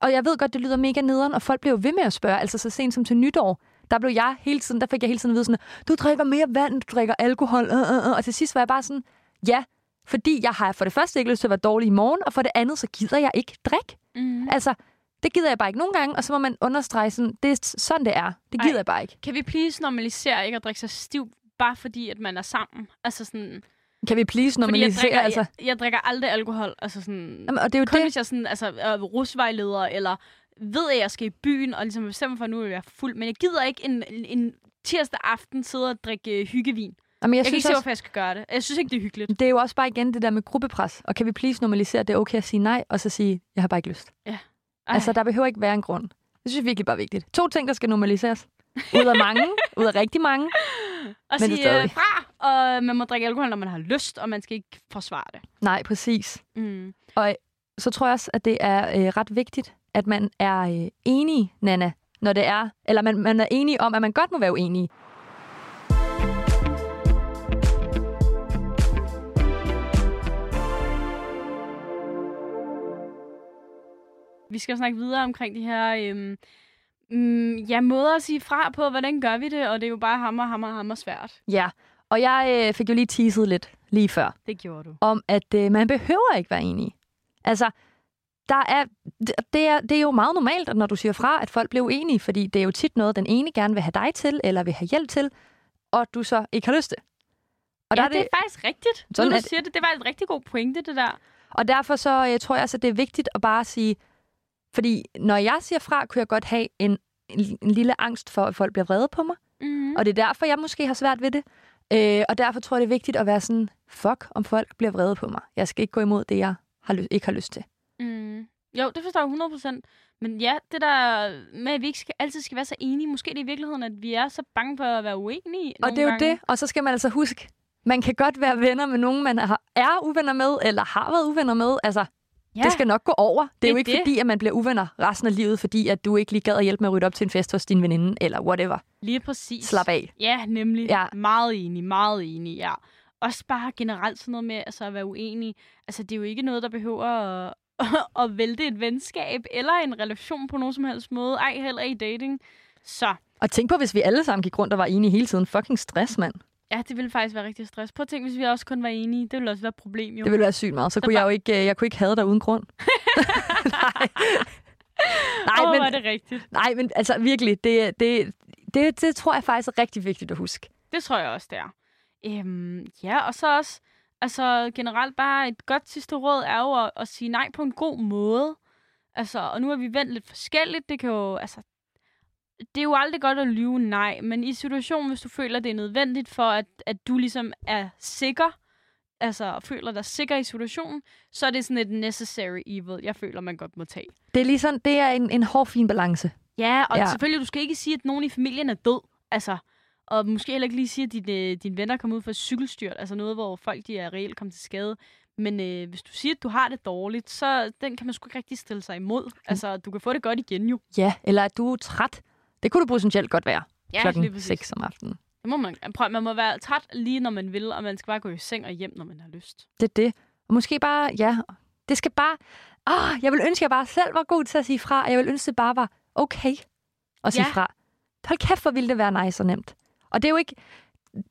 Og jeg ved godt, det lyder mega nederen, og folk bliver jo ved med at spørge. Altså så sent som til nytår, der blev jeg hele tiden, der fik jeg hele tiden at vide sådan, du drikker mere vand, du drikker alkohol. Øh, øh, øh. Og til sidst var jeg bare sådan, ja, fordi jeg har for det første ikke lyst til at være dårlig i morgen, og for det andet, så gider jeg ikke drikke. Mm. Altså, det gider jeg bare ikke nogen gange, og så må man understrege sådan, det er sådan, det er. Det gider Ej. jeg bare ikke. Kan vi please normalisere ikke at drikke sig stiv, bare fordi, at man er sammen? Altså sådan, Kan vi please fordi jeg normalisere? drikker, altså, jeg, jeg drikker aldrig alkohol. Altså sådan, jamen, og det er jo kun det. hvis jeg sådan, altså, er rusvejleder, eller ved, at jeg skal i byen, og ligesom bestemmer for, at nu vil jeg fuld. Men jeg gider ikke en, en, tirsdag aften sidde og drikke øh, hyggevin. Jamen, Jeg, jeg, jeg kan ikke synes se, også, hvorfor jeg skal gøre det. Jeg synes ikke, det er hyggeligt. det er jo også bare igen det der med gruppepres. Og kan vi please normalisere, at det er okay at sige nej, og så sige, jeg har bare ikke lyst. Ej. Altså, der behøver ikke være en grund. Det synes jeg virkelig bare er vigtigt. To ting, der skal normaliseres. Ud af mange, ud af rigtig mange. og men det er sige stadig. øh, fra, og man må drikke alkohol, når man har lyst, og man skal ikke forsvare det. Nej, præcis. Mm. Så tror jeg også, at det er øh, ret vigtigt, at man er øh, enig, Nana, når det er, eller man, man er enig om, at man godt må være uenig. Vi skal snakke videre omkring de her øhm, mm, ja, måder at sige fra på, hvordan gør vi det, og det er jo bare hammer, hammer, hammer svært. Ja, og jeg øh, fik jo lige teaset lidt lige før, Det gjorde du. om at øh, man behøver ikke være enig. Altså, der er, det, det, er, det er jo meget normalt, at når du siger fra, at folk bliver uenige, fordi det er jo tit noget, den ene gerne vil have dig til, eller vil have hjælp til, og du så ikke har lyst til. Og, ja, der det er er faktisk rigtigt. Sådan er du det. siger det, det var et rigtig god pointe, det der. og derfor så jeg tror jeg at det er vigtigt at bare sige, fordi når jeg siger fra, kunne jeg godt have en, en, en lille angst for, at folk bliver vrede på mig. Mm-hmm. Og det er derfor, jeg måske har svært ved det. Øh, og derfor tror jeg, det er vigtigt at være sådan, fuck, om folk bliver vrede på mig. Jeg skal ikke gå imod det, jeg har ikke har lyst til. Mm. Jo, det forstår jeg 100%. Men ja, det der med, at vi ikke skal, altid skal være så enige. Måske det er i virkeligheden, at vi er så bange for at være uenige. Og det er jo gange. det, og så skal man altså huske, man kan godt være venner med nogen, man er uvenner med, eller har været uvenner med. Altså, Ja, det skal nok gå over. Det er, Det jo ikke det. fordi, at man bliver uvenner resten af livet, fordi at du ikke lige gad at hjælpe med at rydde op til en fest hos din veninde, eller whatever. lige præcis. Slap af. Ja, nemlig. Ja. Meget enig, meget enig, ja. Også bare generelt sådan noget med altså, at være uenig. Altså, det er jo ikke noget, der behøver at, at vælte et venskab eller en relation på nogen som helst måde. Ej, heller i dating. Så Og tænk på, hvis vi alle sammen gik rundt og var enige hele tiden. Fucking stress, mand. ja, det ville faktisk være rigtig stress. Prøv at tænke, hvis vi også kun var enige. Det ville også være et problem, jo. Det ville være sygt meget. Så, kunne bare- jeg jo ikke, øh, jeg kunne ikke have dig uden grund. Nej. Nej, Åh, men, er det rigtigt. Nej, men altså virkelig, det, det, det, det tror jeg faktisk er rigtig vigtigt at huske. Det tror jeg også, det er. Øhm, ja, og så også, altså generelt bare et godt sidste råd er jo at, at sige nej på en god måde. Altså, og nu har vi vendt lidt forskelligt. Det kan jo, altså, det er jo aldrig godt at lyve nej, men i situationen, hvis du føler, det er nødvendigt for, at, at du ligesom er sikker, altså og føler dig sikker i situationen, så er det sådan et necessary evil, jeg føler, man godt må tage. Det er ligesom, det er en, en hård, fin balance. Ja, og ja. selvfølgelig, du skal ikke sige, at nogen i familien er død. Altså, og måske heller ikke lige sige, at dine, dine venner kommer ud for et cykelstyrt. Altså noget, hvor folk de er reelt kommet til skade. Men øh, hvis du siger, at du har det dårligt, så den kan man sgu ikke rigtig stille sig imod. Altså, du kan få det godt igen jo. Ja, eller at du er træt. Det kunne du potentielt godt være Ja, klokken præcis. 6 om aftenen. Det må man, prøv, man må være træt lige, når man vil, og man skal bare gå i seng og hjem, når man har lyst. Det er det. Og måske bare, ja, det skal bare... Ah, jeg vil ønske, at jeg bare selv var god til at sige fra. og Jeg vil ønske, at det bare var okay at sige Ja. fra. Hold kæft, hvor ville det være nice og nemt. Og det er jo ikke,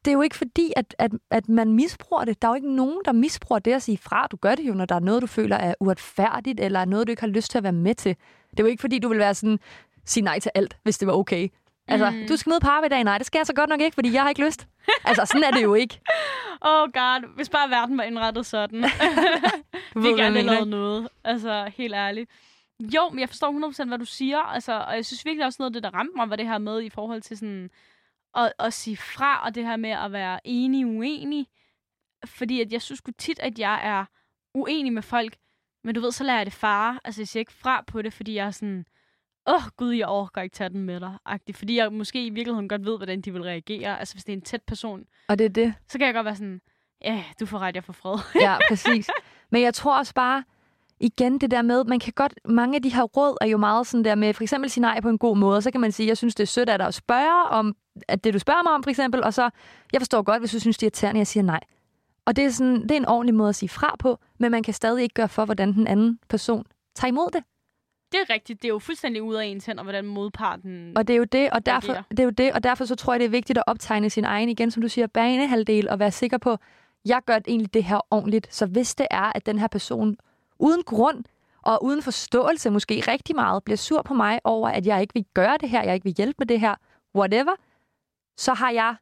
det er jo ikke fordi, at, at, at man misbruger det. Der er jo ikke nogen, der misbruger det at sige fra. Du gør det jo, når der er noget, du føler er uretfærdigt, eller er noget, du ikke har lyst til at være med til. Det er jo ikke fordi, du vil være sådan, sige nej til alt, hvis det var okay. Altså, Mm. du skal møde på arbejde i dag. Nej, det skal jeg så godt nok ikke, fordi jeg har ikke lyst. altså, sådan er det jo ikke. Oh god, hvis bare verden var indrettet sådan. Du Vi gerne lavet noget. Altså, helt ærligt. Jo, men jeg forstår 100% hvad du siger. Altså, og jeg synes virkelig også noget af det, der ramte mig, var det her med i forhold til sådan at, at sige fra, og det her med at være enig uenig. Fordi at jeg synes sgu tit, at jeg er uenig med folk, men du ved, så lader jeg det fare. Altså, jeg siger ikke fra på det, fordi jeg er sådan, åh oh, gud, jeg overgår ikke tage den med dig. -agtig. Fordi jeg måske i virkeligheden godt ved, hvordan de vil reagere. Altså, hvis det er en tæt person, Og det er det. så kan jeg godt være sådan, ja, du får ret, jeg får fred. Ja, præcis. Men jeg tror også bare, igen det der med, man kan godt, mange af de her råd er jo meget sådan der med, for eksempel sige nej på en god måde, og så kan man sige, jeg synes, det er sødt af dig at spørge om, at det du spørger mig om, for eksempel, og så, jeg forstår godt, hvis du synes, det er irriterende, jeg siger nej. Og det er, sådan, det er en ordentlig måde at sige fra på, men man kan stadig ikke gøre for, hvordan den anden person tager imod det. Det er rigtigt. Det er jo fuldstændig ud af ens hænder, hvordan modparten... Og det er jo det, og derfor, reagerer. det er jo det, og derfor så tror jeg, det er vigtigt at optegne sin egen, igen som du siger, banehalvdel, og være sikker på, jeg gør egentlig det her ordentligt. Så hvis det er, at den her person uden grund og uden forståelse måske rigtig meget bliver sur på mig over, at jeg ikke vil gøre det her, jeg ikke vil hjælpe med det her, whatever, så har jeg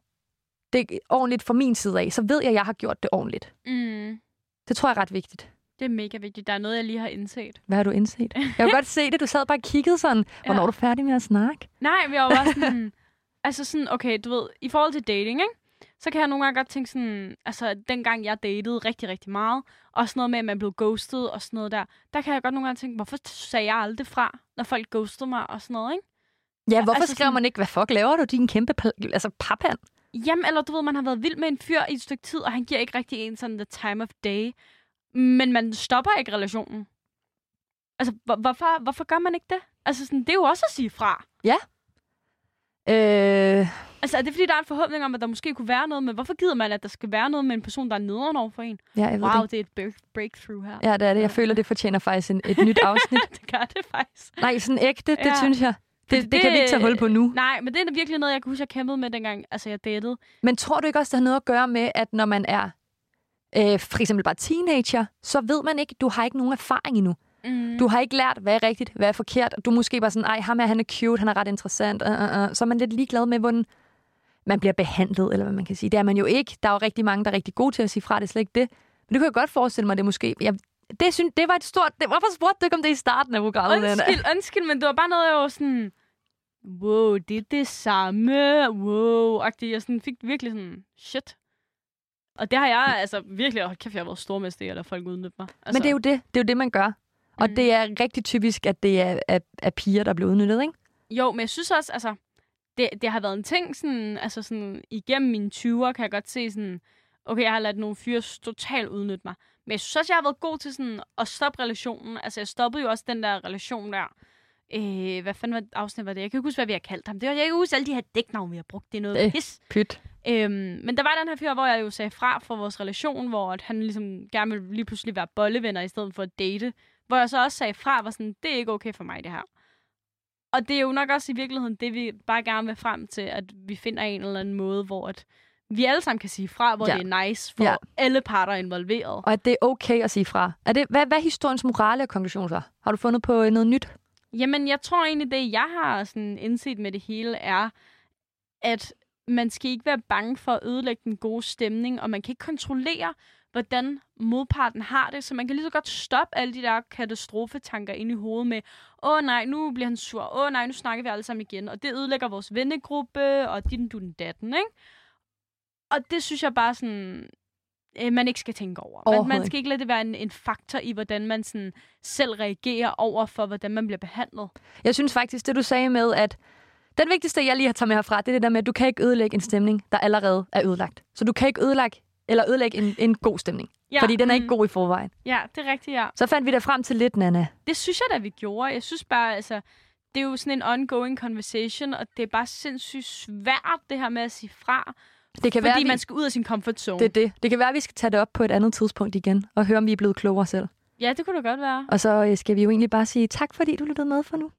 det ordentligt fra min side af. Så ved jeg, at jeg har gjort det ordentligt. Mm, Det tror jeg er ret vigtigt. det er mega vigtigt. Der er noget, jeg lige har indset. Hvad har du indset? Jeg kan godt se det. Du sad bare og kiggede sådan. Hvornår Ja. er du færdig med at snakke? Nej, vi var bare sådan... altså sådan, okay, du ved, i forhold til dating, ikke? Så kan jeg nogle gange godt tænke sådan, altså dengang jeg datede rigtig, rigtig meget, og sådan noget med, at man blev ghostet og sådan noget der, der kan jeg godt nogle gange tænke, hvorfor sagde jeg aldrig fra, når folk ghostede mig og sådan noget, ikke? Ja, hvorfor altså skrev sådan- man ikke, hvad fuck laver du, din kæmpe altså papan? Jamen, eller du ved, man har været vild med en fyr i et stykke tid, og han giver ikke rigtig en sådan the time of day. Men man stopper ikke relationen. Altså, hvor, hvorfor, hvorfor gør man ikke det? Altså, sådan, det er jo også at sige fra. Øh, Altså, er det fordi, der er en forhåbning om, at der måske kunne være noget, men hvorfor gider man, at der skal være noget med en person, der er nederen over for en? ja, jeg ved Wow, det. det er et break- breakthrough her. Ja, det er det. Jeg føler, det fortjener faktisk en, et nyt afsnit. det gør det faktisk. Nej, sådan ægte, det Ja. synes jeg. Det, det, det kan vi ikke tage hul på nu. Nej, men det er virkelig noget, jeg kan huske, jeg kæmpede med dengang, altså jeg datede. Men tror du ikke også, det har noget at gøre med, at når man er øh, for eksempel bare teenager, så ved man ikke, du har ikke nogen erfaring endnu. Mm. Du har ikke lært, hvad er rigtigt, hvad er forkert. Du er måske bare sådan, ej, ham her, han er cute, han er ret interessant. Uh, uh, uh. Så er man lidt ligeglad med, hvordan man bliver behandlet, eller hvad man kan sige. Det er man jo ikke. Der er jo rigtig mange, der er rigtig gode til at sige fra, det er slet ikke det. Men det kunne jeg godt forestille mig, det måske... Jeg, det, synes, det var et stort... Det, hvorfor spurgte du ikke om det i starten af programmet? Undskyld, undskyld, men det var bare noget, jeg var sådan... Wow, det er det samme. Wow, agtigt. Jeg sådan, fik virkelig sådan, shit. Og det har jeg altså virkelig... Hold kæft, jeg har været stormester lade folk udnytte mig. Altså, Men det er jo det. Det er jo det, man gør. Og Mm. det er rigtig typisk, at det er, er, er piger, der bliver udnyttet, ikke? Jo, men jeg synes også, altså... Det, det har været en ting, sådan, altså sådan, igennem mine 20'er kan jeg godt se sådan, okay, jeg har ladet nogle fyre totalt udnytte mig. Men jeg synes også, jeg har været god til sådan at stoppe relationen. Altså, jeg stoppede jo også den der relation der. Øh, hvad fanden var afsnit var det? Jeg kan ikke huske, hvad vi har kaldt ham. Det var, jeg kan ikke huske alle de her dæknavne, vi har brugt. Det er noget Øh. pis. Pyt. Øhm, men der var den her fyr, hvor jeg jo sagde fra for vores relation, hvor at han ligesom gerne ville lige pludselig være bollevenner i stedet for at date. Hvor jeg så også sagde fra, var sådan, det er ikke okay for mig, det her. Og det er jo nok også i virkeligheden det, vi bare gerne vil frem til, at vi finder en eller anden måde, hvor at vi alle sammen kan sige fra, hvor Ja. det er nice for Ja. ja. alle parter involveret. Og at det er okay at sige fra. Er det, hvad, hvad er historiens morale og konklusion så? Har du fundet på noget nyt? Jamen, jeg tror egentlig, det jeg har sådan indset med det hele er, at man skal ikke være bange for at ødelægge den gode stemning, og man kan ikke kontrollere, hvordan modparten har det, så man kan lige så godt stoppe alle de der katastrofetanker ind i hovedet med, åh nej, nu bliver han sur, åh nej, nu snakker vi alle sammen igen, og det ødelægger vores vennegruppe, og din du den datten, ikke? Og det synes jeg bare sådan, øh, man ikke skal tænke over. Man, man skal ikke lade det være en, en faktor i, hvordan man sådan selv reagerer over for, hvordan man bliver behandlet. Jeg synes faktisk, det du sagde med, at den vigtigste, jeg lige har taget med herfra, det er det der med, at du kan ikke ødelægge en stemning, der allerede er ødelagt. Så du kan ikke ødelægge, eller ødelægge en, en god stemning. Ja, fordi den er ikke mm, god i forvejen. Ja, det er rigtigt, ja. Så fandt vi da frem til lidt, Nana. Det synes jeg da, vi gjorde. Jeg synes bare, altså, det er jo sådan en ongoing conversation, og det er bare sindssygt svært, det her med at sige fra, Det kan fordi være, vi, man skal ud af sin comfort zone. det, er det. det kan være, at vi skal tage det op på et andet tidspunkt igen, og høre, om vi er blevet klogere selv. Ja, det kunne da godt være. Og så øh, skal vi jo egentlig bare sige tak, fordi du lyttede med for nu.